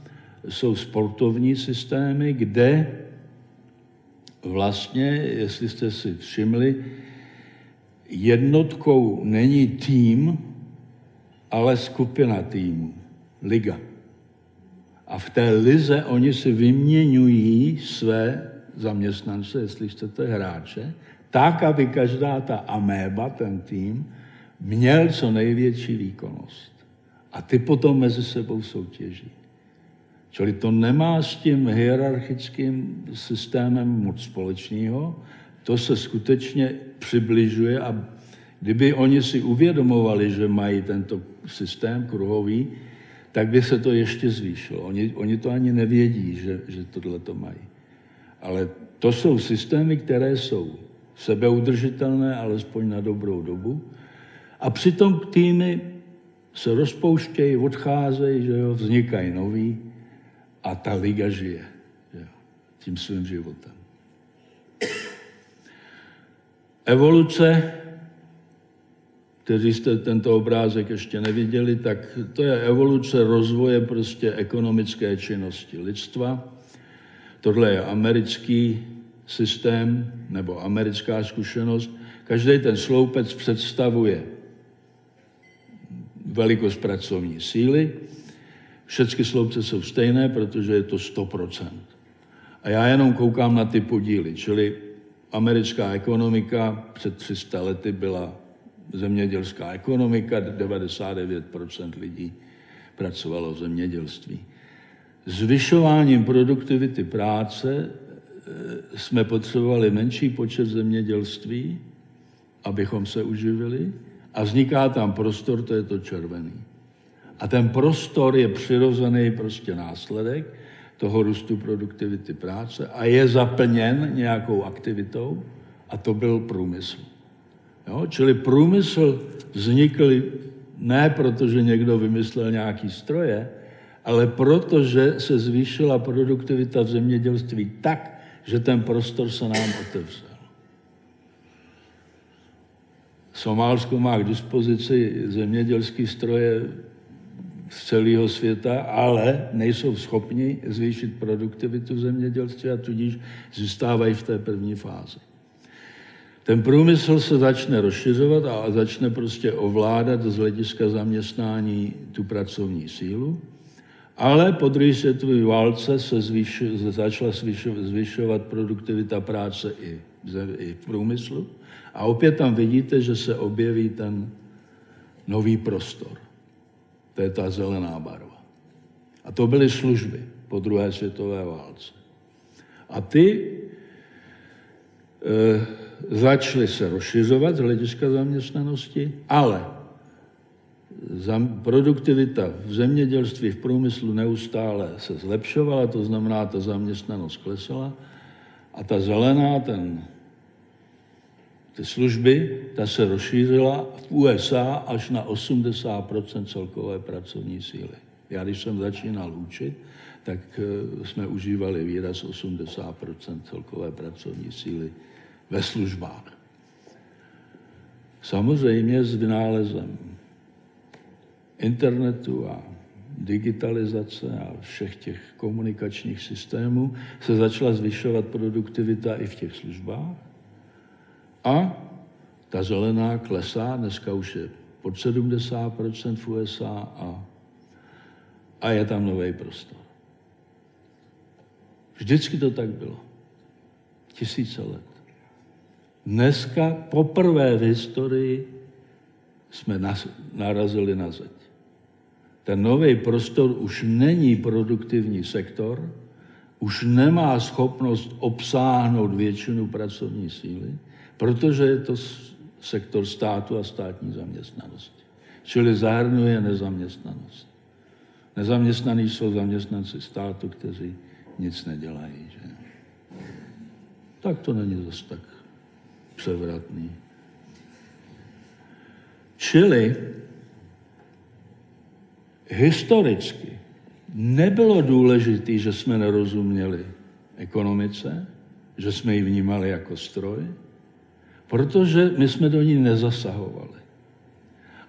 jsou sportovní systémy, kde vlastně, jestli jste si všimli, jednotkou není tým, ale skupina týmů, liga. A v té lize oni si vyměňují své zaměstnance, jestli chcete hráče, tak, aby každá ta améba, ten tým, měl co největší výkonnost. A ty potom mezi sebou soutěží. Čili to nemá s tím hierarchickým systémem moc společného, to se skutečně přibližuje a kdyby oni si uvědomovali, že mají tento systém kruhový, tak by se to ještě zvýšilo. Oni, oni to ani nevědí, že, že tohle to mají. Ale to jsou systémy, které jsou sebeudržitelné, alespoň na dobrou dobu, a přitom týmy se rozpouštějí, odcházejí, že jo, vznikají noví a ta liga žije že jo, tím svým životem. Evoluce, kteří jste tento obrázek ještě neviděli, tak to je evoluce rozvoje prostě ekonomické činnosti lidstva. Tohle je americký systém nebo americká zkušenost. Každý ten sloupec představuje velikost pracovní síly. Všechny sloupce jsou stejné, protože je to 100%. A já jenom koukám na ty podíly, čili americká ekonomika před 300 lety byla zemědělská ekonomika, 99% lidí pracovalo v zemědělství. Zvyšováním produktivity práce eh, jsme potřebovali menší počet zemědělství, abychom se uživili, a vzniká tam prostor, to je to červený. A ten prostor je přirozený prostě následek toho růstu produktivity práce a je zaplněn nějakou aktivitou a to byl průmysl. Jo? Čili průmysl vznikl ne proto, že někdo vymyslel nějaký stroje, ale protože se zvýšila produktivita v zemědělství tak, že ten prostor se nám otevřel. Somálsko má k dispozici zemědělské stroje z celého světa, ale nejsou schopni zvýšit produktivitu zemědělství a tudíž zůstávají v té první fázi. ten průmysl se začne rozšiřovat a začne prostě ovládat z hlediska zaměstnání tu pracovní sílu, ale po druhé světové válce se zvyš, začala zvyšovat produktivita práce i, i v průmyslu. A opět tam vidíte, že se objeví ten nový prostor. To je ta zelená barva. A to byly služby po druhé světové válce. A ty e, začaly se rozšiřovat z hlediska zaměstnanosti, ale produktivita v zemědělství, v průmyslu neustále se zlepšovala, to znamená, ta zaměstnanost klesala a ta zelená, ten, ty služby, ta se rozšířila v USA až na 80% celkové pracovní síly. Já když jsem začínal učit, tak eh, jsme užívali výraz 80% celkové pracovní síly ve službách. Samozřejmě s vynálezem internetu a digitalizace a všech těch komunikačních systémů se začala zvyšovat produktivita i v těch službách. A ta zelená klesá, dneska už je pod 70% v USA a, a je tam nový prostor. Vždycky to tak bylo. Tisíce let. Dneska poprvé v historii jsme narazili na zeď. Ten nový prostor už není produktivní sektor, už nemá schopnost obsáhnout většinu pracovní síly, protože je to sektor státu a státní zaměstnanosti. Čili zahrnuje nezaměstnanost. Nezaměstnaní jsou zaměstnanci státu, kteří nic nedělají. Že? Tak to není zase tak převratný. Čili historicky nebylo důležité, že jsme nerozuměli ekonomice, že jsme ji vnímali jako stroj, protože my jsme do ní nezasahovali.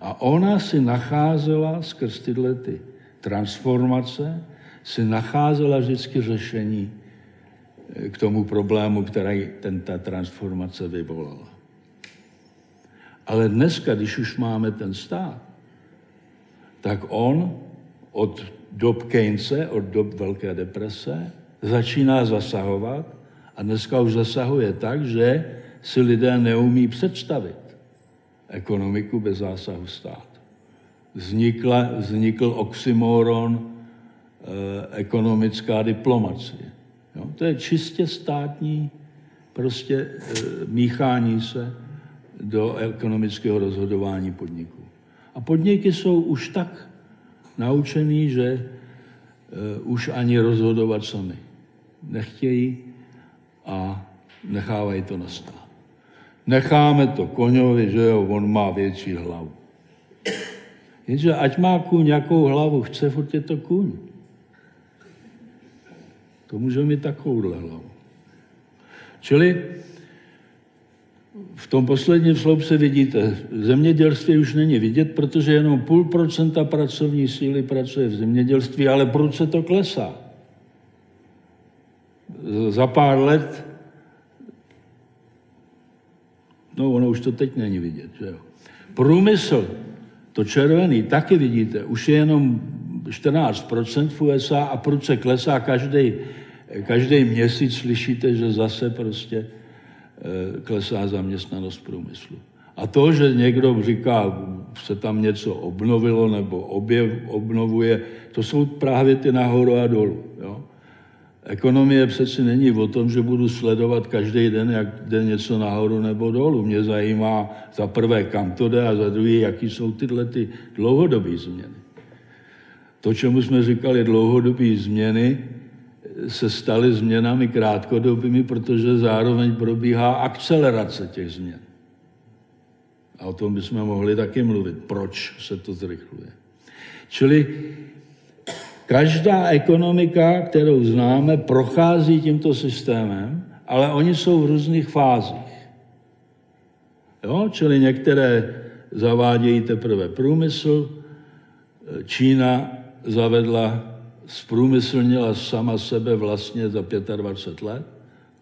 A ona si nacházela skrz tyhle ty transformace, si nacházela vždycky řešení k tomu problému, který ten, ta transformace vyvolala. Ale dneska, když už máme ten stát, tak on od dob Keynese, od dob Velké deprese, začíná zasahovat a dneska už zasahuje tak, že si lidé neumí představit ekonomiku bez zásahu státu. Vznikla, vznikl oxymoron eh, ekonomická diplomacie. Jo? To je čistě státní prostě e, míchání se do ekonomického rozhodování podniků. A podniky jsou už tak naučený, že e, už ani rozhodovat sami nechtějí a nechávají to nastat. Necháme to koňovi, že jo, on má větší hlavu. Jenže ať má kůň jakou hlavu chce, furt je to kůň. To může mít takovouhle hlavu. Čili v tom posledním sloupce vidíte, zemědělství už není vidět, protože jenom půl procenta pracovní síly pracuje v zemědělství, ale proč se to klesá? Za pár let, no ono už to teď není vidět, že jo. Průmysl, to červený, taky vidíte, už je jenom 14% v USA a proč se klesá každý Každý měsíc slyšíte, že zase prostě eh, klesá zaměstnanost průmyslu. A to, že někdo říká, se tam něco obnovilo nebo objev, obnovuje, to jsou právě ty nahoru a dolů. Jo? Ekonomie přeci není o tom, že budu sledovat každý den, jak jde něco nahoru nebo dolů. Mě zajímá za prvé, kam to jde a za druhé, jaký jsou tyhle ty dlouhodobé změny. To, čemu jsme říkali dlouhodobé změny, se staly změnami krátkodobými, protože zároveň probíhá akcelerace těch změn. A o tom bychom mohli taky mluvit, proč se to zrychluje. Čili každá ekonomika, kterou známe, prochází tímto systémem, ale oni jsou v různých fázích. Jo? Čili některé zavádějí teprve průmysl, Čína zavedla zprůmyslnila sama sebe vlastně za 25 let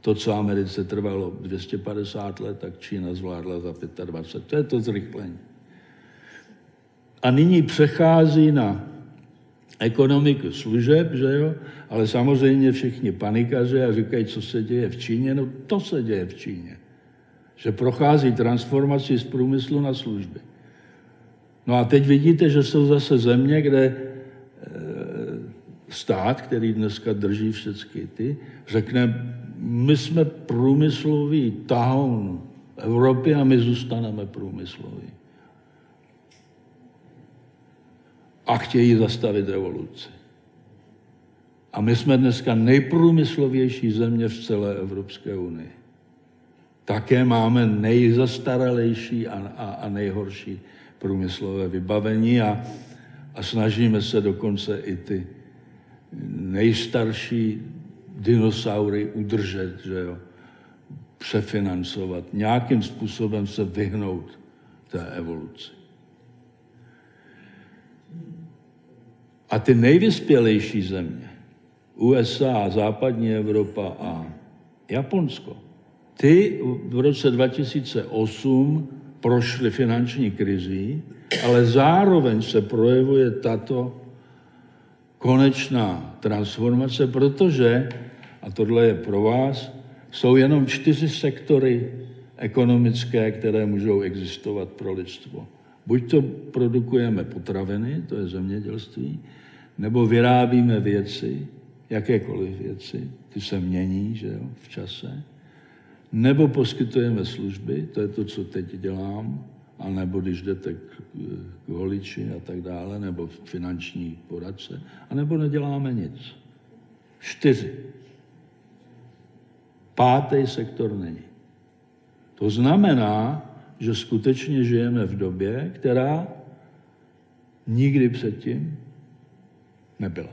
To, co Americe trvalo 250 let, tak Čína zvládla za 25. To je to zrychlení. A nyní přechází na ekonomiku služeb, že jo? ale samozřejmě všichni panikaři a říkají, co se děje v Číně. No to se děje v Číně. Že prochází transformaci z průmyslu na služby. No a teď vidíte, že jsou zase země, kde e, stát, který dneska drží všechny ty, řekne, my jsme průmyslový tahoun Evropy a my zůstaneme průmysloví. A chtějí zastavit revoluci. A my jsme dneska nejprůmyslovější země v celé Evropské unii. Také máme nejzastaralejší a, a, a nejhorší průmyslové vybavení a, a snažíme se dokonce i ty nejstarší dinosaury udržet, že jo, přefinancovat, nějakým způsobem se vyhnout té evoluci. A ty nejvyspělejší země, USA, západní Evropa a Japonsko, ty v roce 2008 prošly finanční krizí, ale zároveň se projevuje tato konečná transformace, protože, a tohle je pro vás, jsou jenom čtyři sektory ekonomické, které můžou existovat pro lidstvo. Buď to produkujeme potraviny, to je zemědělství, nebo vyrábíme věci, jakékoliv věci, ty se mění že jo, v čase, nebo poskytujeme služby, to je to, co teď dělám, a nebo když jdete k, k holiči a tak dále, nebo finanční poradce, a nebo neděláme nic. Čtyři. Pátý sektor není. To znamená, že skutečně žijeme v době, která nikdy předtím nebyla.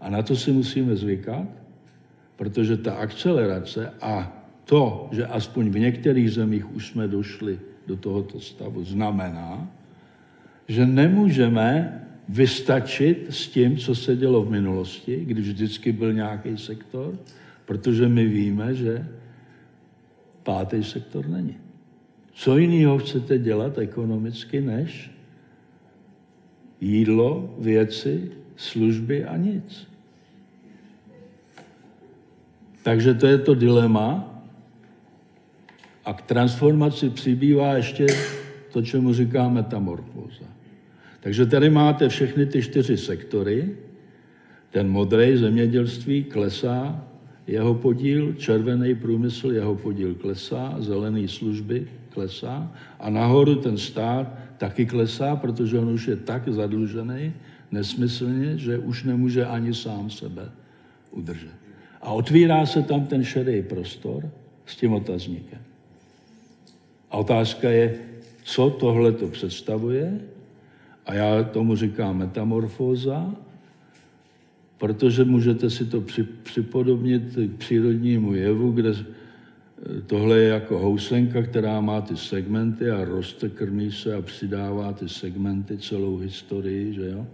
A na to si musíme zvykat, protože ta akcelerace a to, že aspoň v některých zemích už jsme došli do tohoto stavu, znamená, že nemůžeme vystačit s tím, co se dělo v minulosti, když vždycky byl nějaký sektor, protože my víme, že pátý sektor není. Co jiného chcete dělat ekonomicky, než jídlo, věci, služby a nic. Takže to je to dilema. A k transformaci přibývá ještě to, čemu říká metamorfóza. Takže tady máte všechny ty čtyři sektory. Ten modrý zemědělství klesá, jeho podíl, červený průmysl, jeho podíl klesá, zelený služby klesá a nahoru ten stát taky klesá, protože on už je tak zadlužený nesmyslně, že už nemůže ani sám sebe udržet. A otvírá se tam ten šedý prostor s tím otazníkem. A otázka je, co tohle to představuje, a já tomu říkám metamorfóza, protože můžete si to připodobnit k přírodnímu jevu, kde tohle je jako housenka, která má ty segmenty a roste, krmí se a přidává ty segmenty celou historii, že jo?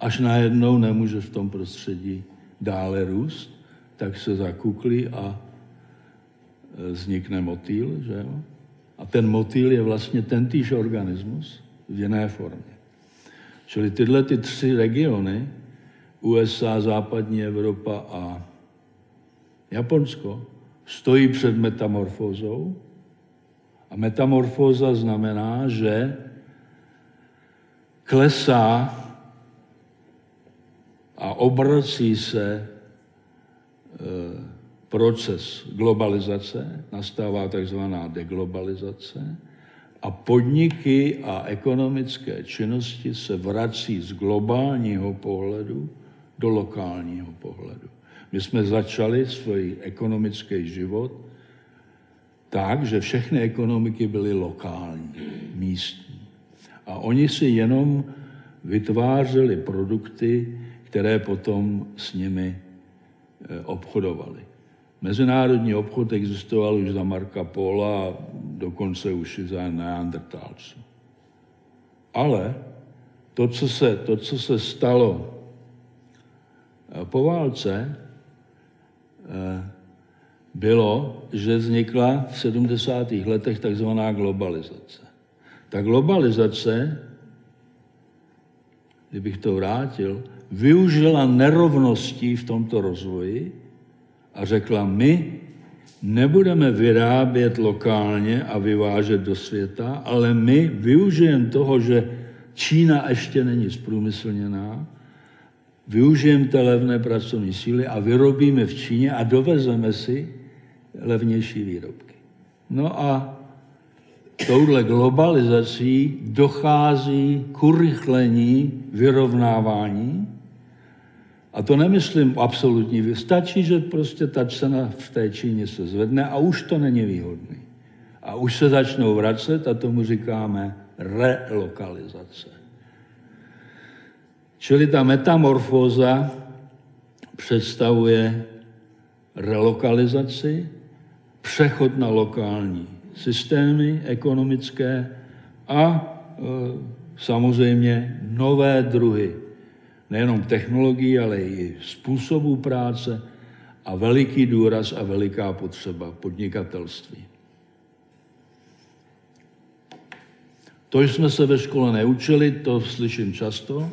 Až najednou nemůže v tom prostředí dále růst, tak se zakuklí a e, vznikne motýl, že jo? A ten motýl je vlastně tentýž organismus v jiné formě. Čili tyhle ty tři regiony, USA, západní Evropa a Japonsko, stojí před metamorfózou. A metamorfóza znamená, že klesá a obrací se e, proces globalizace, nastává takzvaná deglobalizace a podniky a ekonomické činnosti se vrací z globálního pohledu do lokálního pohledu. My jsme začali svůj ekonomický život tak, že všechny ekonomiky byly lokální, místní. A oni si jenom vytvářeli produkty, které potom s nimi eh, obchodovali. Mezinárodní obchod existoval už za Marka Pola a dokonce už i za neandertálců. Ale to, co se, to, co se stalo po válce, eh, bylo, že vznikla v 70. letech takzvaná globalizace. Ta globalizace, kdybych to vrátil, využila nerovností v tomto rozvoji a řekla, my nebudeme vyrábět lokálně a vyvážet do světa, ale my využijeme toho, že Čína ještě není zprůmyslněná, využijeme té levné pracovní síly a vyrobíme v Číně a dovezeme si levnější výrobky. No a touhle globalizací dochází k urychlení vyrovnávání. A to nemyslím absolutní. Stačí, že prostě ta cena v té Číně se zvedne a už to není výhodný. A už se začnou vracet a tomu říkáme relokalizace. Čili ta metamorfóza představuje relokalizaci, přechod na lokální systémy ekonomické a e, samozřejmě nové druhy, nejenom technologií, ale i způsobů práce a veliký důraz a veliká potřeba podnikatelství. To jsme se ve škole neučili, to slyším často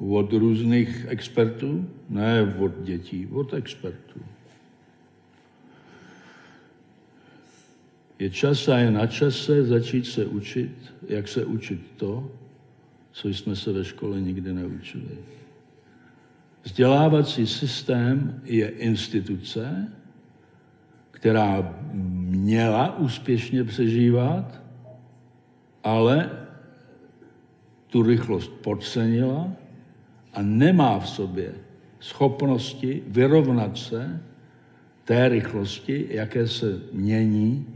od různých expertů, ne od dětí, od expertů. Je čas a je na čase začít se učit, jak se učit to, co jsme se ve škole nikdy neučili. Vzdělávací systém je instituce, která měla úspěšně přežívat, ale tu rychlost podcenila a nemá v sobě schopnosti vyrovnat se té rychlosti, jaké se mění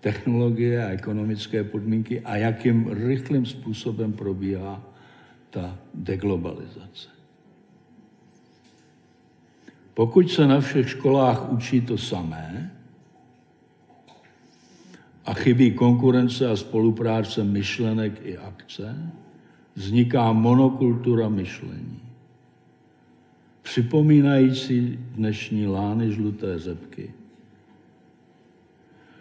technologie a ekonomické podmínky a jakým rychlým způsobem probíhá ta deglobalizace. Pokud se na všech školách učí to samé a chybí konkurence a spolupráce myšlenek i akce, vzniká monokultura myšlení, připomínající dnešní lány žluté řepky,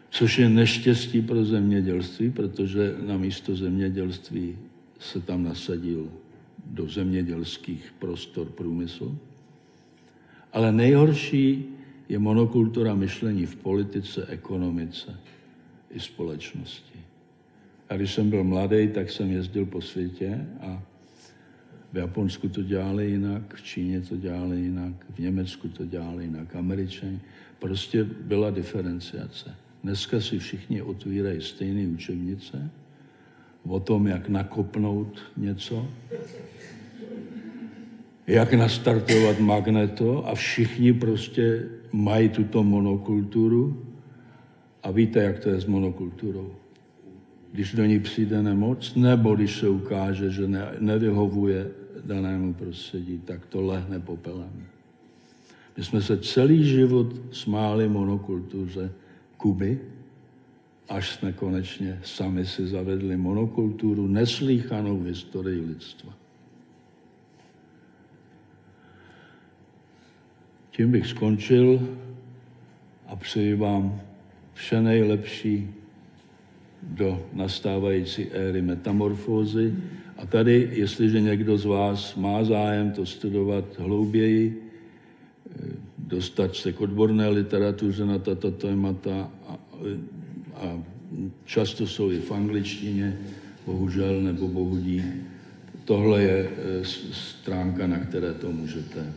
což je neštěstí pro zemědělství, protože na místo zemědělství se tam nasadil do zemědělských prostor průmysl. Ale nejhorší je monokultura myšlení v politice, ekonomice i společnosti. A když jsem byl mladý, tak jsem jezdil po světě a v Japonsku to dělali jinak, v Číně to dělali jinak, v Německu to dělali jinak, Američani. Prostě byla diferenciace. Dneska si všichni otvírají stejné učebnice o tom, jak nakopnout něco, jak nastartovat magneto a všichni prostě mají tuto monokulturu a víte, jak to je s monokulturou když do ní přijde nemoc, nebo když se ukáže, že ne, nevyhovuje danému prostředí, tak to lehne popelem. My jsme se celý život smáli monokultuře Kuby, až jsme konečně sami si zavedli monokulturu neslíchanou v historii lidstva. Tím bych skončil a přeji vám vše nejlepší do nastávající éry metamorfózy. A tady, jestliže někdo z vás má zájem to studovat hlouběji, eh, dostat se k odborné literatuře na tato témata a, a často jsou i v angličtině, bohužel nebo bohudí. Tohle je eh, stránka, na které to můžete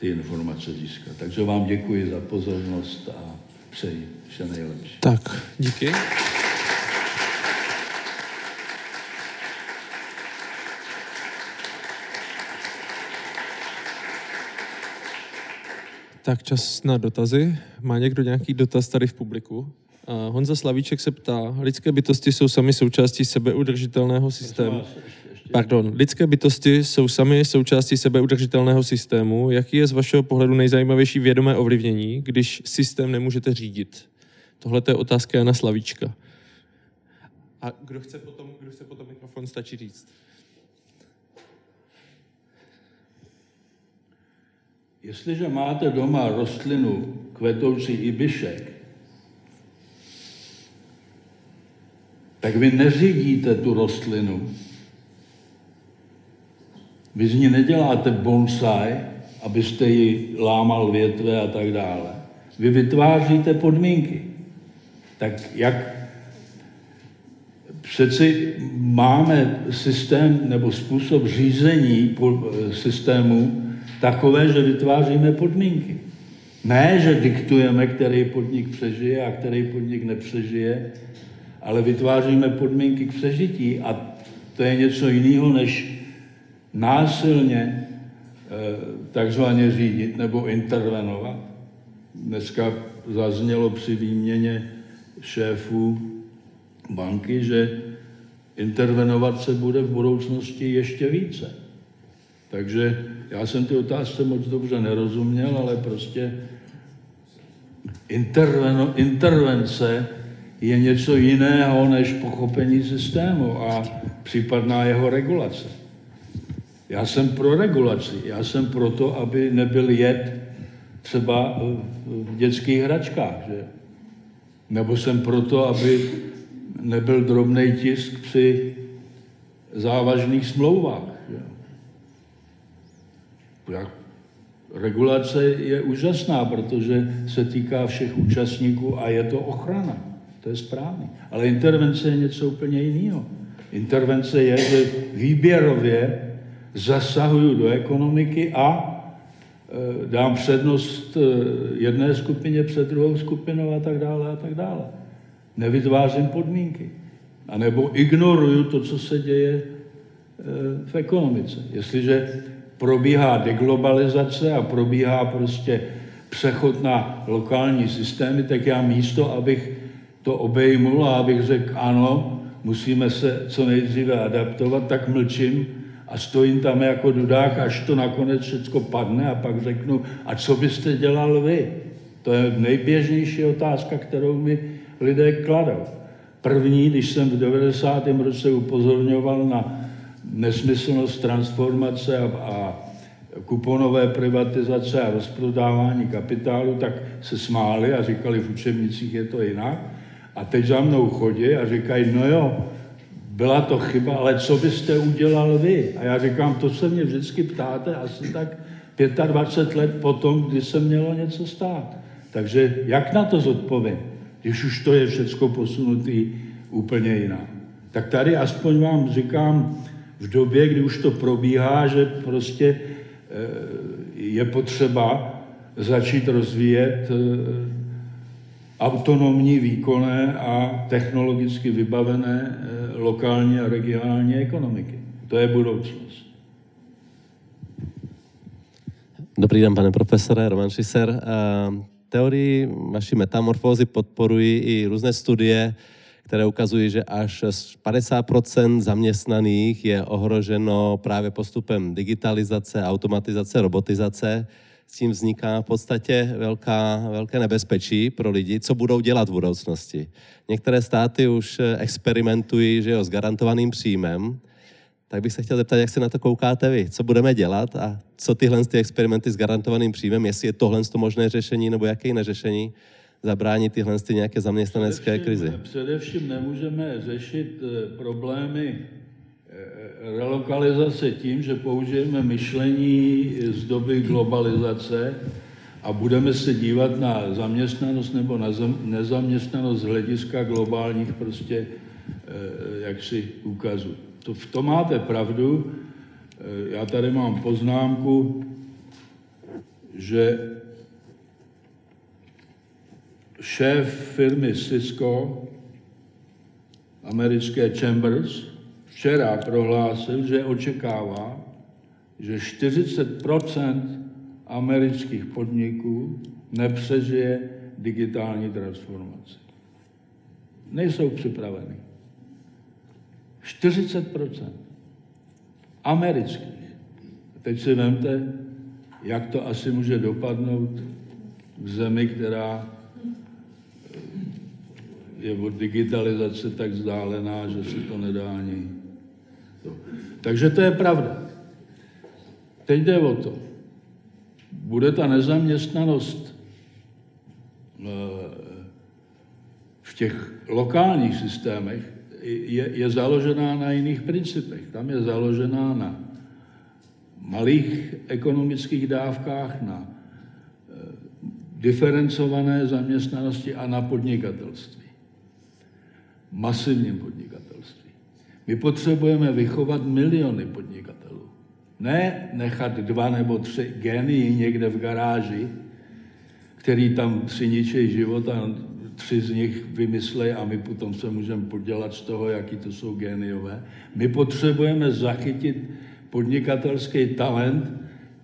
ty informace získat. Takže vám děkuji za pozornost a přeji vše nejlepší.
Tak, díky. Tak čas na dotazy. Má někdo nějaký dotaz tady v publiku? Honza Slavíček se ptá, lidské bytosti jsou sami součástí sebeudržitelného systému. Pardon, lidské bytosti jsou sami součástí sebeudržitelného systému. Jaký je z vašeho pohledu nejzajímavější vědomé ovlivnění, když systém nemůžete řídit? Tohle je otázka Jana Slavíčka. A kdo chce potom, kdo chce potom mikrofon, stačí říct.
Jestliže máte doma rostlinu kvetoucí ibišek, tak vy neřídíte tu rostlinu. Vy z ní neděláte bonsai, abyste ji lámal větve a tak dále. Vy vytváříte podmínky. Tak jak přeci máme systém nebo způsob řízení systému takové, že vytváříme podmínky. Ne, že diktujeme, který podnik přežije a který podnik nepřežije, ale vytváříme podmínky k přežití a to je něco jiného, než násilně eh, takzvaně řídit nebo intervenovat. Dneska zaznělo při výměně šéfů banky, že intervenovat se bude v budoucnosti ještě více. Takže já jsem ty otázce moc dobře nerozuměl, ale prostě interveno, intervence je něco jiného než pochopení systému a případná jeho regulace. Já jsem pro regulaci, já jsem pro to, aby nebyl jed třeba v dětských hračkách, že? Nebo jsem pro to, aby nebyl drobný tisk při závažných smlouvách. Regulace je úžasná, protože se týká všech účastníků a je to ochrana. To je správný. Ale intervence je něco úplně jiného. Intervence je, že výběrově zasahuju do ekonomiky a dám přednost e, jedné skupině před druhou skupinou a tak dále a tak dále. Nevytvářím podmínky. A nebo ignoruju to, co se děje e, v ekonomice. Jestliže probíhá deglobalizace a probíhá prostě přechod na lokální systémy, tak já místo, abych to obejmul a abych řekl ano, musíme se co nejdříve adaptovat, tak mlčím a stojím tam jako dudák, až to nakonec všechno padne a pak řeknu, a co byste dělal vy? To je nejběžnější otázka, kterou mi lidé kladou. První, když jsem v 90. roce upozorňoval na nesmyslnost transformace a, a kuponové privatizace a rozprodávání kapitálu, tak se smáli a říkali, v učebnicích je to jinak. A teď za mnou chodí a říkají, no jo, byla to chyba, ale co byste udělal vy? A já říkám, to se mě vždycky ptáte asi tak 25 let potom, kdy se mělo něco stát. Takže jak na to zodpovím, když už to je všechno posunutý úplně jinak? Tak tady aspoň vám říkám, v době, kdy už to probíhá, že prostě eh, je potřeba začít rozvíjet eh, autonomní, výkonné a technologicky vybavené eh, lokální a regionální ekonomiky. To je budoucnost.
Dobrý den, pane profesore, Roman Šiser. Teorii vaší metamorfózy podporují i různé studie, které ukazují, že až 50% zaměstnaných je ohroženo právě postupem digitalizace, automatizace, robotizace. S tím vzniká v podstatě velká, velké nebezpečí pro lidi, co budou dělat v budoucnosti. Některé státy už experimentují že jo, s garantovaným příjmem, tak bych se chtěl zeptat, jak se na to koukáte vy. Co budeme dělat a co tyhle ty experimenty s garantovaným příjmem, jestli je tohle to možné řešení nebo jaké jiné řešení, zabránit tyhle ty nějaké zaměstnanecké
především,
krizi?
Především nemůžeme řešit eh, problémy eh, relokalizace tím, že použijeme myšlení z doby globalizace a budeme se dívat na zaměstnanost nebo na nezaměstnanost z hlediska globálních prostě eh, jaksi úkazů. To, v tom máte pravdu. Já tady mám poznámku, že šéf firmy Cisco, americké Chambers, včera prohlásil, že očekává, že 40% amerických podniků nepřežije digitální transformaci. Nejsou připraveni. 40% amerických. Teď si vemte, jak to asi může dopadnout v zemi, která je od digitalizace tak vzdálená, že se to nedá ani. Takže to je pravda. Teď jde o to. bude ta nezaměstnanost eh, v těch lokálních systémech, je, je založená na jiných principech. Tam je založená na malých ekonomických dávkách, na eh, diferencované zaměstnanosti a na podnikatelství. Masivním podnikatelství. My potřebujeme vychovat miliony podnikatelů. Ne nechat dva nebo tři genii někde v garáži, který tam si ničí život a tři z nich vymyslej a my potom se můžeme podělat z toho, jaký to jsou géniové. My potřebujeme zachytit podnikatelský talent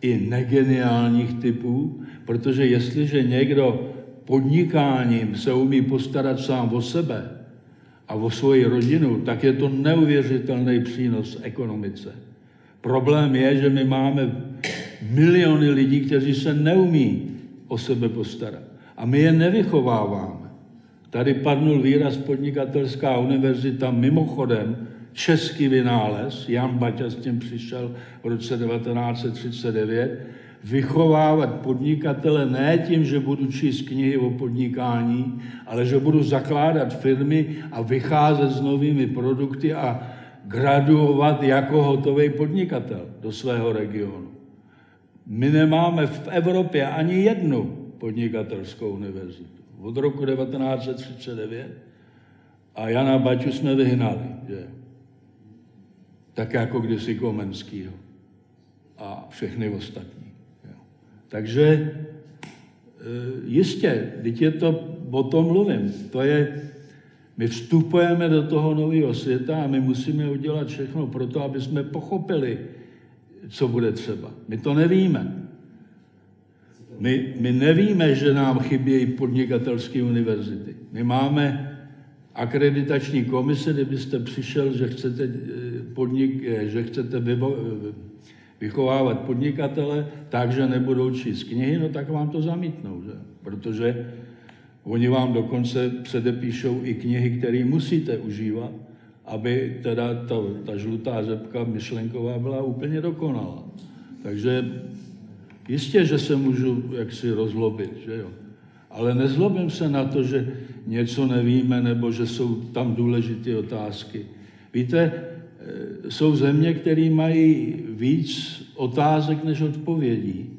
i negeniálních typů, protože jestliže někdo podnikáním se umí postarat sám o sebe a o svoji rodinu, tak je to neuvěřitelný přínos ekonomice. Problém je, že my máme miliony lidí, kteří se neumí o sebe postarat. A my je nevychováváme. Tady padnul výraz podnikatelská univerzita mimochodem, český vynález, Jan Baťa s tím přišel v roce 1939, vychovávat podnikatele ne tím, že budu číst knihy o podnikání, ale že budu zakládat firmy a vycházet s novými produkty a graduovat jako hotový podnikatel do svého regionu. My nemáme v Evropě ani jednu podnikatelskou univerzitu. Od roku 1939 a Jana Baťu jsme vyhnali, že? Tak jako kdysi Komenskýho a všechny ostatní. Takže e, jistě, teď je to, o tom mluvím, to je, my vstupujeme do toho nového světa a my musíme udělat všechno pro to, aby jsme pochopili, co bude třeba. My to nevíme. My, my nevíme, že nám chybějí podnikatelské univerzity. My máme akreditační komise, kdybyste přišel, že chcete, eh, podnik, eh, že chcete vyvo, vychovávat podnikatele tak, že nebudou číst knihy, no tak vám to zamítnou, že? protože oni vám dokonce předepíšou i knihy, které musíte užívat, aby teda ta, ta žlutá řepka myšlenková byla úplně dokonalá. Takže jistě, že se můžu jaksi rozlobit, že jo. Ale nezlobím se na to, že něco nevíme nebo že jsou tam důležité otázky. Víte, jsou země, které mají víc otázek než odpovědí.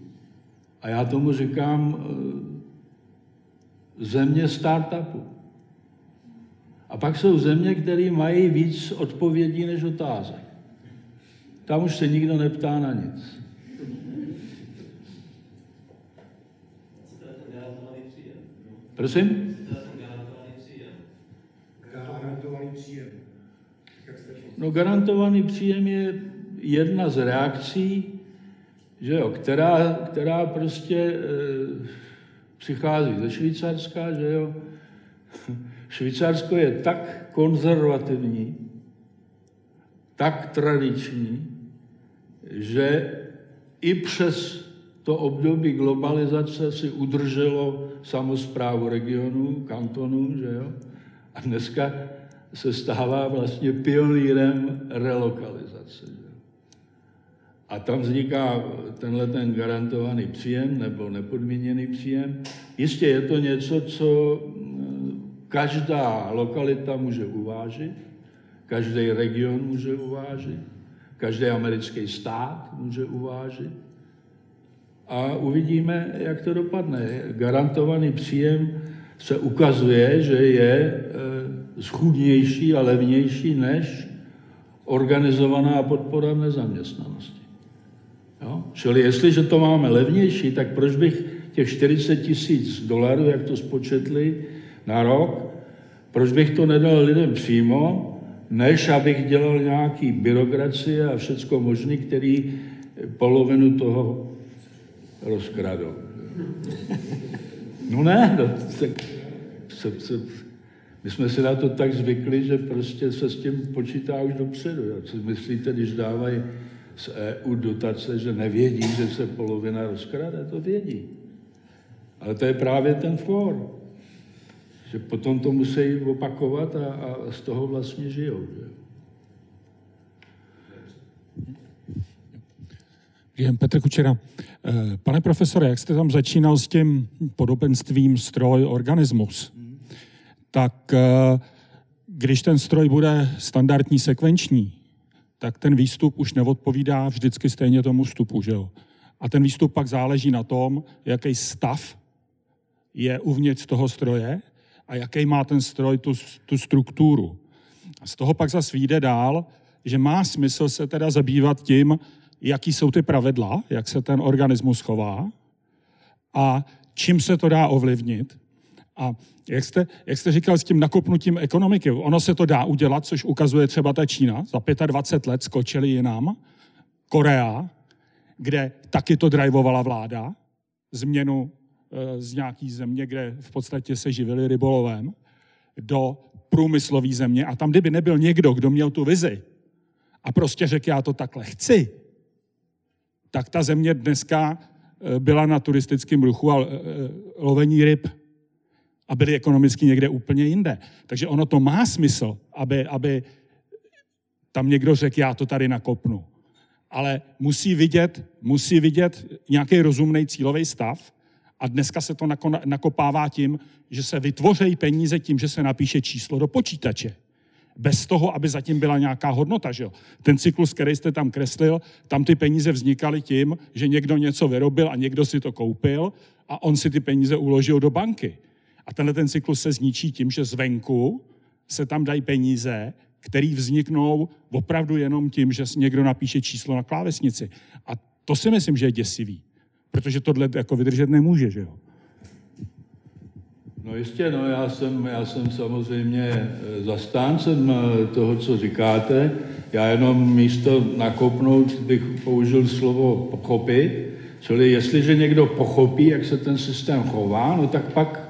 A já tomu říkám eh, země startupu. A pak jsou země, které mají víc odpovědí než otázek. Tam už se nikdo neptá na nic. Prosím?
Garantovaný příjem.
No garantovaný příjem je jedna z reakcí, že jo, která, která prostě e, přichází ze Švýcarska, že jo. Švýcarsko je tak konzervativní, tak tradiční, že i přes to období globalizace si udrželo samozprávu regionů, kantonů, že jo? A dneska se stává vlastně pionýrem relokalizace. A tam vzniká tenhle ten garantovaný příjem nebo nepodmíněný příjem. Jistě je to něco, co mm, každá lokalita může uvážit, každý region může uvážit, každý americký stát může uvážit a uvidíme, jak to dopadne. Garantovaný příjem se ukazuje, že je e, schudnější a levnější než organizovaná podpora nezaměstnanosti. Jo? Čili jestliže to máme levnější, tak proč bych těch 40 tisíc dolarů, jak to spočetli na rok, proč bych to nedal lidem přímo, než abych dělal nějaký byrokracie a všecko možné, který polovinu toho rozkradou. No ne, no, tak, se, se, my jsme si na to tak zvykli, že prostě se s tím počítá už dopředu. Co myslíte, když dávají z EU dotace, že nevědí, že se polovina rozkrade? To vědí. Ale to je právě ten for. Že potom to musí opakovat a, a z toho vlastně žijou. Že?
Petr Kučera. Eh, pane profesore, jak jste tam začínal s tím podobenstvím stroj organismus, tak eh, když ten stroj bude standardní sekvenční, tak ten výstup už neodpovídá vždycky stejně tomu vstupu, že jo? A ten výstup pak záleží na tom, jaký stav je uvnitř toho stroje a jaký má ten stroj tu, tu strukturu. A z toho pak zase vyjde dál, že má smysl se teda zabývat tím, jaký jsou ty pravidla, jak se ten organismus chová a čím se to dá ovlivnit. A jak jste, jak jste říkal s tím nakopnutím ekonomiky, ono se to dá udělat, což ukazuje třeba ta Čína. Za 25 let skočili jinam. Korea, kde taky to drivovala vláda, změnu e, z nějaký země, kde v podstatě se živili rybolovem, do průmyslové země. A tam, kdyby nebyl někdo, kdo měl tu vizi a prostě řekl, já to takhle chci, tak ta země dneska e, byla na turistickém ruchu a e, lovení ryb a byli ekonomicky někde úplně jinde. Takže ono to má smysl, aby, aby tam někdo řekl, já to tady nakopnu. Ale musí vidět, musí vidět nějaký rozumný cílový stav a dneska se to nakopává tím, že se vytvořejí peníze tím, že se napíše číslo do počítače. Bez toho, aby zatím byla nějaká hodnota. Že jo? Ten cyklus, který jste tam kreslil, tam ty peníze vznikaly tím, že někdo něco vyrobil a někdo si to koupil a on si ty peníze uložil do banky. A tenhle ten cyklus se zničí tím, že zvenku se tam dají peníze, které vzniknou opravdu jenom tím, že někdo napíše číslo na klávesnici. A to si myslím, že je děsivý. Protože tohle jako vydržet nemůže, že jo?
No jistě, no já jsem, já jsem samozřejmě eh, zastáncem eh, toho, co říkáte. Já jenom místo nakopnout bych použil slovo pochopit. Čili jestliže někdo pochopí, jak se ten systém chová, no tak pak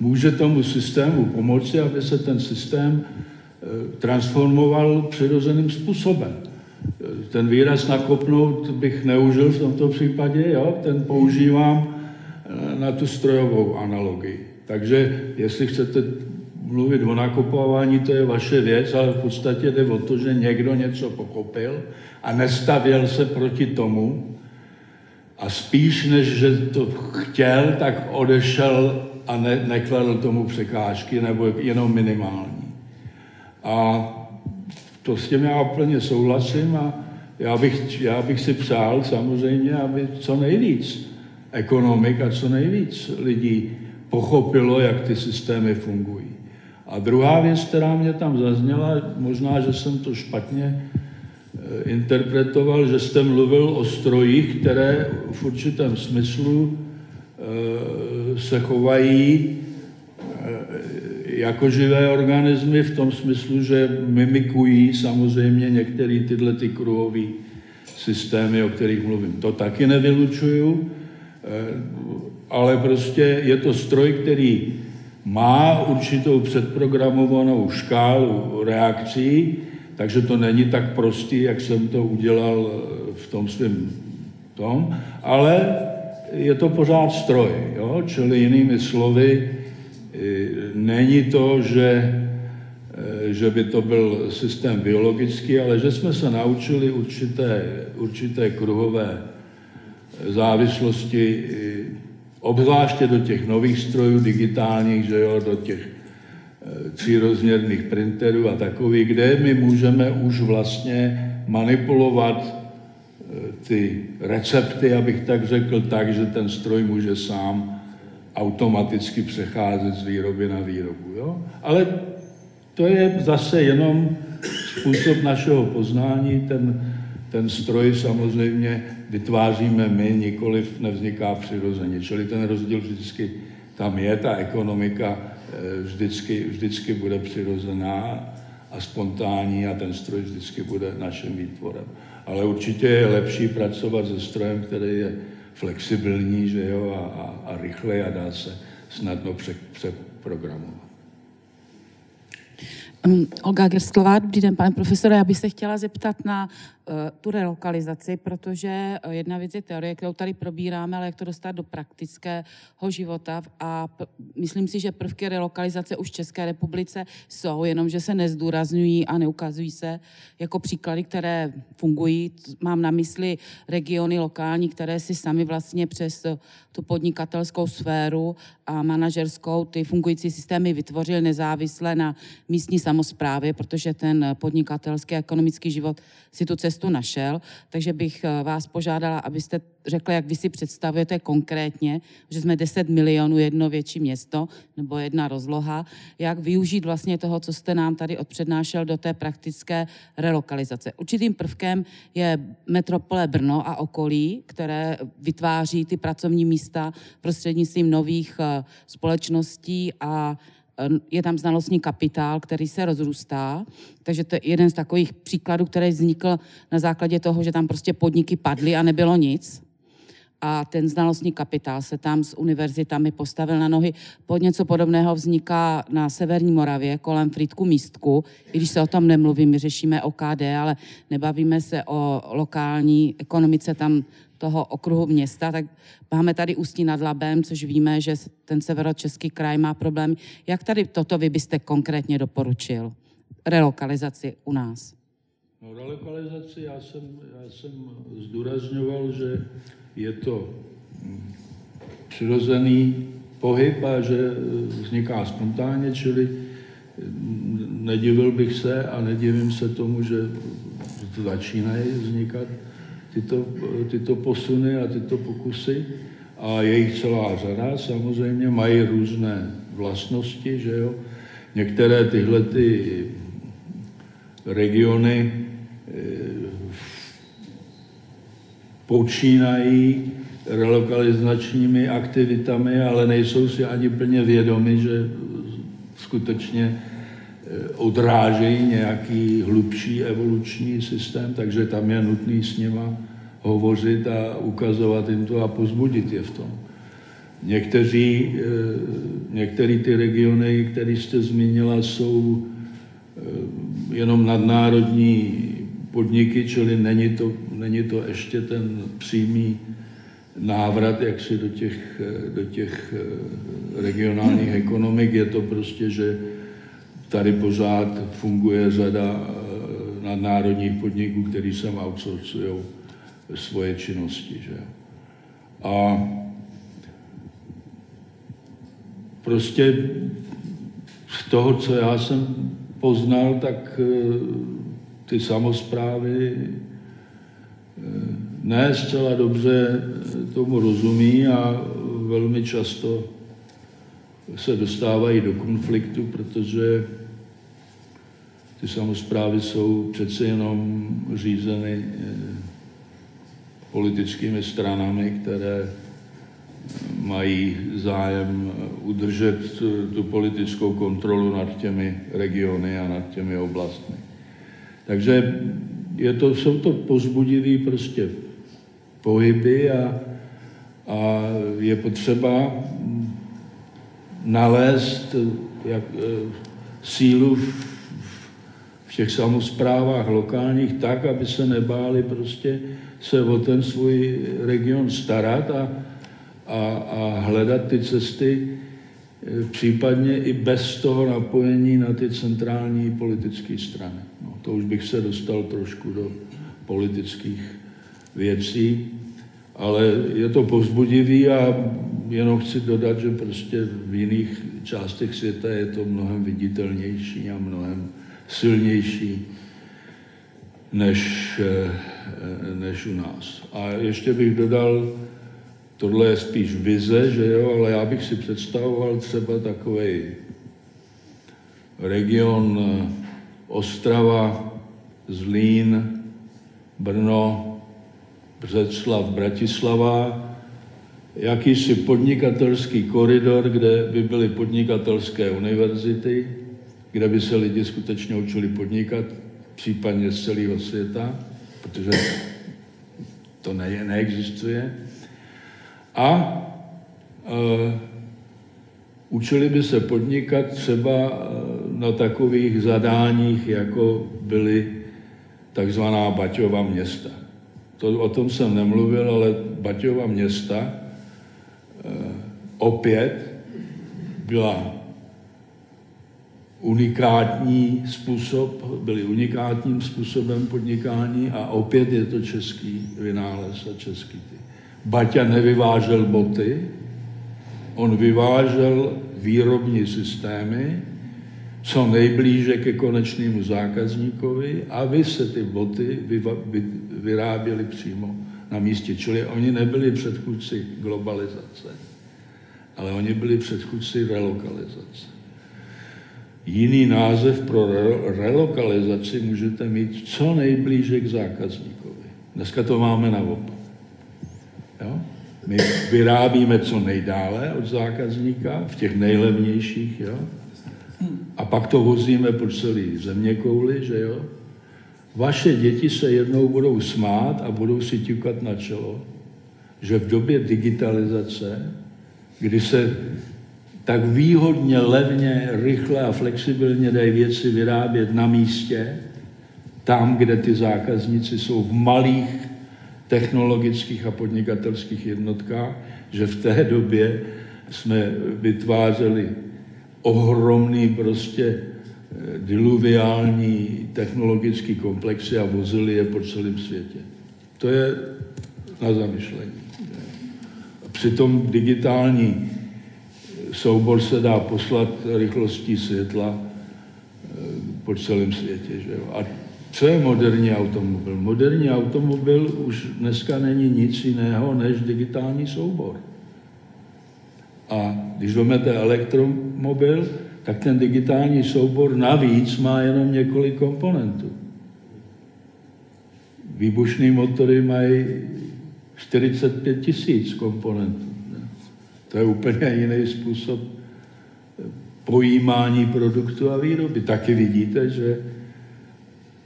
může tomu systému pomoci, aby se ten systém eh, transformoval přirozeným způsobem. Ten výraz nakopnout bych neužil v tomto případě, jo? ten používám eh, na tu strojovou analogii. Takže jestli chcete mluvit o nakupování, to je vaše věc, ale v podstatě jde o to, že někdo něco pochopil a nestavěl se proti tomu a spíš, než že to chtěl, tak odešel a ne, nekladl tomu překážky, nebo jenom minimální. A to s tím já úplně souhlasím a já bych, já bych si přál samozřejmě, aby co nejvíc ekonomik a co nejvíc lidí pochopilo, jak ty systémy fungují. A druhá věc, která mě tam zazněla, možná, že jsem to špatně eh, interpretoval, že jste mluvil o strojích, které v určitém smyslu Eh, se chovají eh, jako živé organismy v tom smyslu, že mimikují samozřejmě některé tyhle ty kruhové systémy, o kterých mluvím. To taky nevylučuju, eh, ale prostě je to stroj, který má určitou předprogramovanou škálu reakcí, takže to není tak prostý, jak jsem to udělal v tom svém tom, ale je to pořád stroj, jo? čili jinými slovy, e, není to, že, e, že by to byl systém biologický, ale že jsme se naučili určité, určité kruhové závislosti, e, obzvláště do těch nových strojů digitálních, že jo, do těch třírozměrných printerů a takových, kde my můžeme už vlastně manipulovat ty recepty, abych tak řekl, tak, že ten stroj může sám automaticky přecházet z výroby na výrobu. Jo? Ale to je zase jenom způsob našeho poznání. Ten, ten stroj samozřejmě vytváříme my, nikoliv nevzniká přirozeně. Čili ten rozdíl vždycky tam je, ta ekonomika eh, vždycky, vždycky bude přirozená a spontánní a ten stroj vždycky bude naším výtvorem ale určitě je lepší pracovat se strojem, který je flexibilní že jo, a, a, a rychle a dá se snadno přeprogramovat.
Olga Grstlová, dobrý den, pane profesore. Já bych se chtěla zeptat na uh, tu relokalizaci, protože uh, jedna věc je teorie, kterou tady probíráme, ale jak to dostat do praktického života. A p- myslím si, že prvky relokalizace už v České republice jsou, jenomže se nezdůrazňují a neukazují se jako příklady, které fungují. Mám na mysli regiony lokální, které si sami vlastně přes tu podnikatelskou sféru a manažerskou ty fungující systémy vytvořily nezávisle na místní samozprávě, protože ten podnikatelský a ekonomický život si tu cestu našel. Takže bych eh, vás požádala, abyste řekla, jak vy si představujete konkrétně, že jsme 10 milionů jedno větší město nebo jedna rozloha, jak využít vlastně toho, co jste nám tady odpřednášel do té praktické relokalizace. Určitým prvkem je metropole Brno a okolí, které vytváří ty pracovní místa prostřednictvím nových eh, společností a je tam znalostní kapitál, který se rozrůstá. Takže to je jeden z takových příkladů, který vznikl na základě toho, že tam prostě podniky padly a nebylo nic a ten znalostní kapitál se tam s univerzitami postavil na nohy. Pod něco podobného vzniká na Severní Moravě kolem Frýdku Místku, i když se o tom nemluví, my řešíme OKD, ale nebavíme se o lokální ekonomice tam toho okruhu města, tak máme tady Ústí nad Labem, což víme, že ten severočeský kraj má problém. Jak tady toto vy byste konkrétně doporučil? Relokalizaci u nás.
No, relokalizaci já jsem, já jsem zdůrazňoval, že je to hm, přirozený pohyb a že vzniká spontánně, čili hm, nedivil bych se a nedivím se tomu, že začínají vznikat tyto, tyto posuny a tyto pokusy. A je jich celá řada, samozřejmě mají různé vlastnosti, že jo. Některé tyhle ty regiony počínají relokalizačními aktivitami, ale nejsou si ani plně vědomi, že skutečně eh, odrážejí nějaký hlubší evoluční systém, takže tam je nutný s nima hovořit a ukazovat jim to a pozbudit je v tom. Někteří, eh, některé ty regiony, které jste zmínila, jsou eh, jenom nadnárodní podniky, čili není to, není to ještě ten přímý návrat jaksi do těch, do těch eh, regionálních ekonomik. Je to prostě, že tady pořád funguje řada eh, nadnárodních podniků, který sem outsourcují svoje činnosti. Že? A prostě z toho, co já jsem poznal, tak eh, ty samozprávy eh, ne zcela dobře tomu rozumí a velmi často se dostávají do konfliktu, protože ty samozprávy jsou přece jenom řízeny eh, politickými stranami, které mají zájem udržet tu politickou kontrolu nad těmi regiony a nad těmi oblastmi. Takže je to, jsou to pozbudivé prostě pohyby a, a je potřeba nalézt jak, sílu v těch samozprávách lokálních tak, aby se nebáli prostě se o ten svůj region starat a, a, a hledat ty cesty, e, případně i bez toho napojení na ty centrální politické strany. No, to už bych se dostal trošku do politických věcí, ale je to povzbudivý a jenom chci dodat, že prostě v jiných částech světa je to mnohem viditelnější a mnohem silnější než, eh, než u nás. A ještě bych dodal, tohle je spíš vize, že jo, ale já bych si představoval třeba takový region eh, Ostrava, Zlín, Brno, Břeclav, Bratislava, jakýsi podnikatelský koridor, kde by byly podnikatelské univerzity, kde by se lidi skutečně učili podnikat, případně z celého světa, protože to ne, neexistuje. A e, učili by se podnikat třeba na takových zadáních, jako byly takzvaná Baťova města. To, o tom jsem nemluvil, ale Baťova města e, opět byla unikátní způsob, byly unikátním způsobem podnikání a opět je to český vynález a český ty. Baťa nevyvážel boty, on vyvážel výrobní systémy, co nejblíže ke konečnému zákazníkovi, aby se ty boty vyráběly přímo na místě. Čili oni nebyli předchůdci globalizace, ale oni byli předchůdci relokalizace. Jiný název pro relokalizaci můžete mít co nejblíže k zákazníkovi. Dneska to máme na Jo? My vyrábíme co nejdále od zákazníka, v těch nejlevnějších, jo? a pak to vozíme po celý země kouli, že jo? Vaše děti se jednou budou smát a budou si ťukat na čelo, že v době digitalizace, kdy se tak výhodně, levně, rychle a flexibilně dají věci vyrábět na místě, tam, kde ty zákazníci jsou v malých technologických a podnikatelských jednotkách, že v té době jsme vytvářeli ohromný prostě eh, diluviální technologický komplexy a vozili je po celém světě. To je na zamyšlení. Přitom digitální soubor se dá poslat rychlostí světla eh, po celém světě. Že jo? A co je moderní automobil? Moderní automobil už dneska není nic jiného než digitální soubor. A když vezmete elektromobil, tak ten digitální soubor navíc má jenom několik komponentů. Výbušné motory mají 45 tisíc komponentů. To je úplně jiný způsob pojímání produktu a výroby. Taky vidíte, že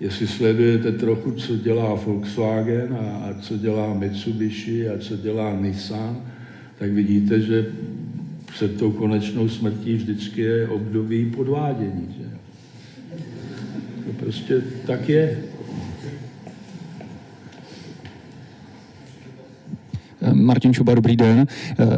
jestli sledujete trochu, co dělá Volkswagen a, a co dělá Mitsubishi a co dělá Nissan, tak vidíte, že před tou konečnou smrtí vždycky je období podvádění. Že? To prostě tak je.
Martin Čuba, dobrý den.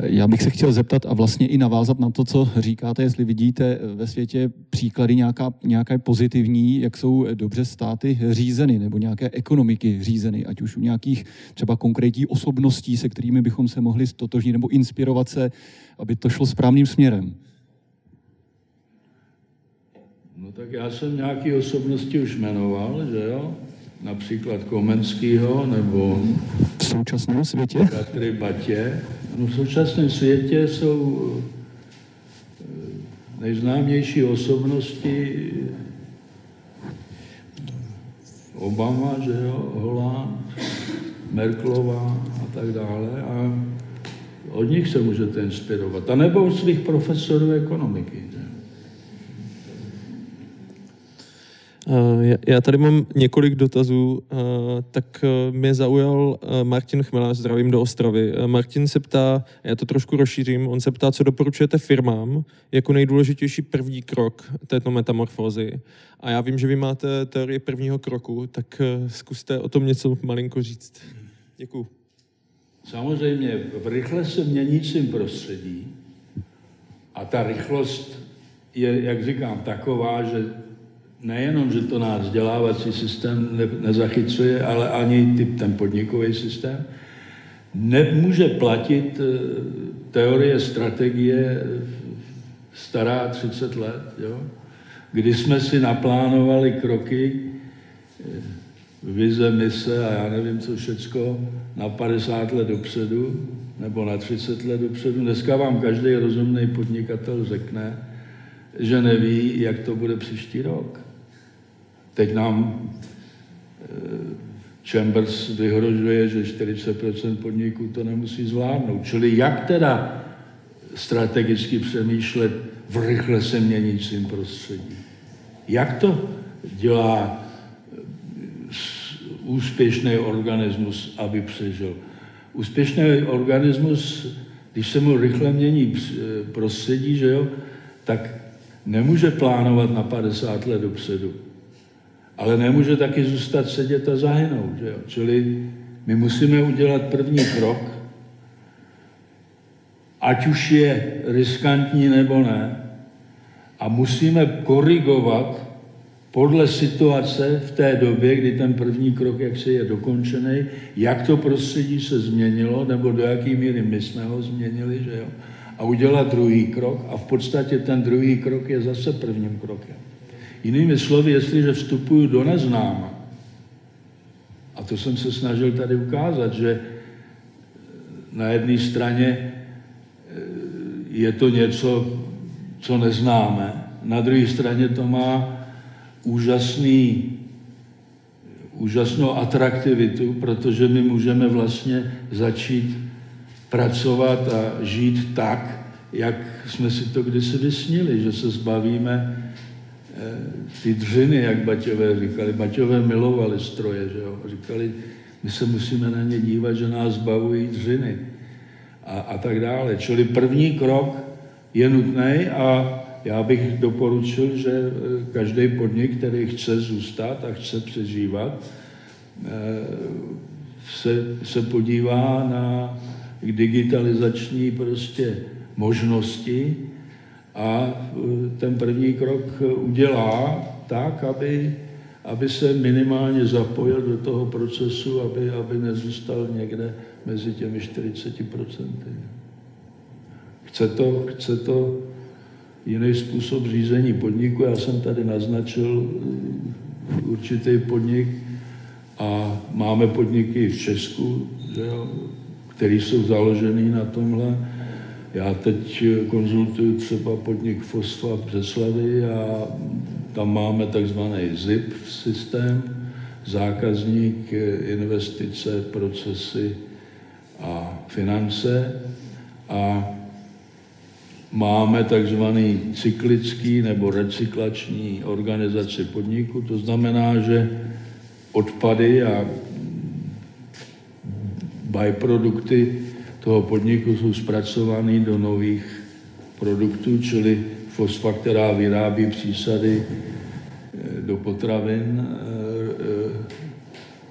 Já bych se chtěl zeptat a vlastně i navázat na to, co říkáte, jestli vidíte ve světě příklady nějaká, nějaké pozitivní, jak jsou dobře státy řízeny nebo nějaké ekonomiky řízeny, ať už u nějakých třeba konkrétních osobností, se kterými bychom se mohli stotožnit nebo inspirovat se, aby to šlo správným směrem.
No tak já jsem nějaké osobnosti už jmenoval, že jo? Například Komenskýho nebo
v současném světě?
Katry Batě. No v současném světě jsou eh, nejznámější osobnosti Obama, že jo, Holland, Merklová a tak dále. A od nich se můžete inspirovat. A nebo od svých profesorů ekonomiky.
Eh, já tady mám několik dotazů, eh, tak eh, mě zaujal Martin Chmelář, zdravím do Ostravy. Martin se ptá, já to trošku rozšířím, on se ptá, co doporučujete firmám jako nejdůležitější první krok této metamorfózy. A já vím, že vy máte teorii prvního kroku, tak zkuste o tom něco malinko říct. Děkuju.
Samozřejmě v rychle se měnícím prostředí a ta rychlost je, jak říkám, taková, že nejenom, že to náš vzdělávací systém ne, nezachycuje, ale ani typ, ten podnikový systém, nemůže platit eh, teorie, strategie stará 30 let, jo? kdy jsme si naplánovali kroky, eh, vize, mise a já nevím co všecko na 50 let dopředu nebo na 30 let dopředu. Dneska vám každý rozumný podnikatel řekne, že neví, jak to bude příští rok. Teď nám eh, Chambers vyhrožuje, že 40% podniků to nemusí zvládnout. Čili jak teda strategicky přemýšlet v rychle se měnícím prostředí? Jak to dělá eh, úspěšný organismus, aby přežil? Úspěšný organismus, když se mu rychle mění eh, prostředí, že jo, tak nemůže plánovat na 50 let dopředu, ale nemůže taky zůstat sedět a zahynout. Že jo? Čili my musíme udělat první krok, ať už je riskantní nebo ne, a musíme korigovat podle situace v té době, kdy ten první krok jaksi je dokončený, jak to prostředí se změnilo, nebo do jaký míry my jsme ho změnili, že jo? A udělat druhý krok a v podstatě ten druhý krok je zase prvním krokem. Jinými slovy, jestliže vstupuju do neznáma, a to jsem se snažil tady ukázat, že na jedné straně eh, je to něco, co neznáme, na druhé straně to má úžasný, úžasnou atraktivitu, protože my můžeme vlastně začít pracovat a žít tak, jak jsme si to kdysi vysnili, že se zbavíme eh, ty dřiny, jak Baťové říkali. Baťové milovali stroje, že jo? Říkali, my se musíme na ně dívat, že nás zbavují dřiny a, a tak dále. Čili první krok je nutný a já bych doporučil, že eh, každý podnik, který chce zůstat a chce přežívat, eh, se, se podívá na digitalizační prostě možnosti a eh, ten první krok udělá tak, aby, aby se minimálně zapojil do toho procesu, aby, aby nezůstal někde mezi těmi 40%. Chce to, chce to jiný způsob řízení podniku. Já jsem tady naznačil eh, určitý podnik a máme podniky v Česku, že jo, které jsou založené na tomhle. Já teď konzultuju třeba podnik Fosfa v Břeslavy a tam máme takzvaný ZIP systém, zákazník, investice, procesy a finance. A máme takzvaný cyklický nebo recyklační organizaci podniku. To znamená, že odpady a byprodukty toho podniku jsou zpracovány do nových produktů, čili fosfa, která vyrábí přísady eh, do potravin, eh, eh,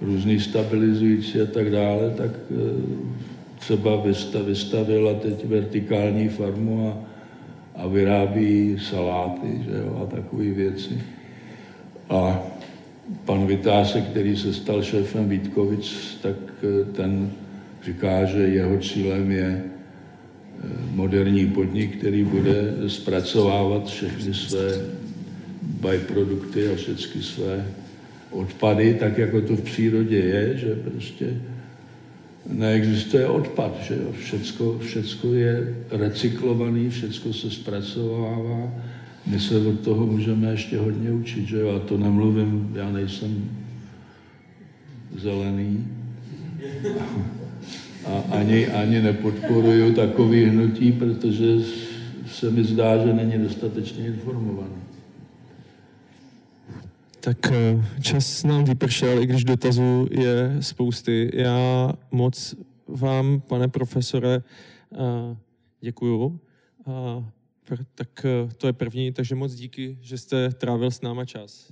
různý stabilizující a tak dále, tak třeba vystavila teď vertikální farmu a a vyrábí saláty že jo, a takové věci. A pan Vytáse, který se stal šéfem Vítkovic, tak ten říká, že jeho cílem je eh, moderní podnik, který bude zpracovávat všechny své byprodukty a všechny své odpady, tak jako to v přírodě je, že prostě neexistuje odpad, že jo? Všecko, všecko je recyklovaný, všecko se zpracovává. My se od toho můžeme ještě hodně učit, že jo? A to nemluvím, já nejsem zelený. A ani, ani nepodporuju takový hnutí, protože se mi zdá, že není dostatečně informovaný.
Tak eh, čas nám vypršel, i když dotazů je spousty. Já moc vám, pane profesore, eh, děkuju. Tak eh, to je první, takže moc díky, že jste trávil s náma čas.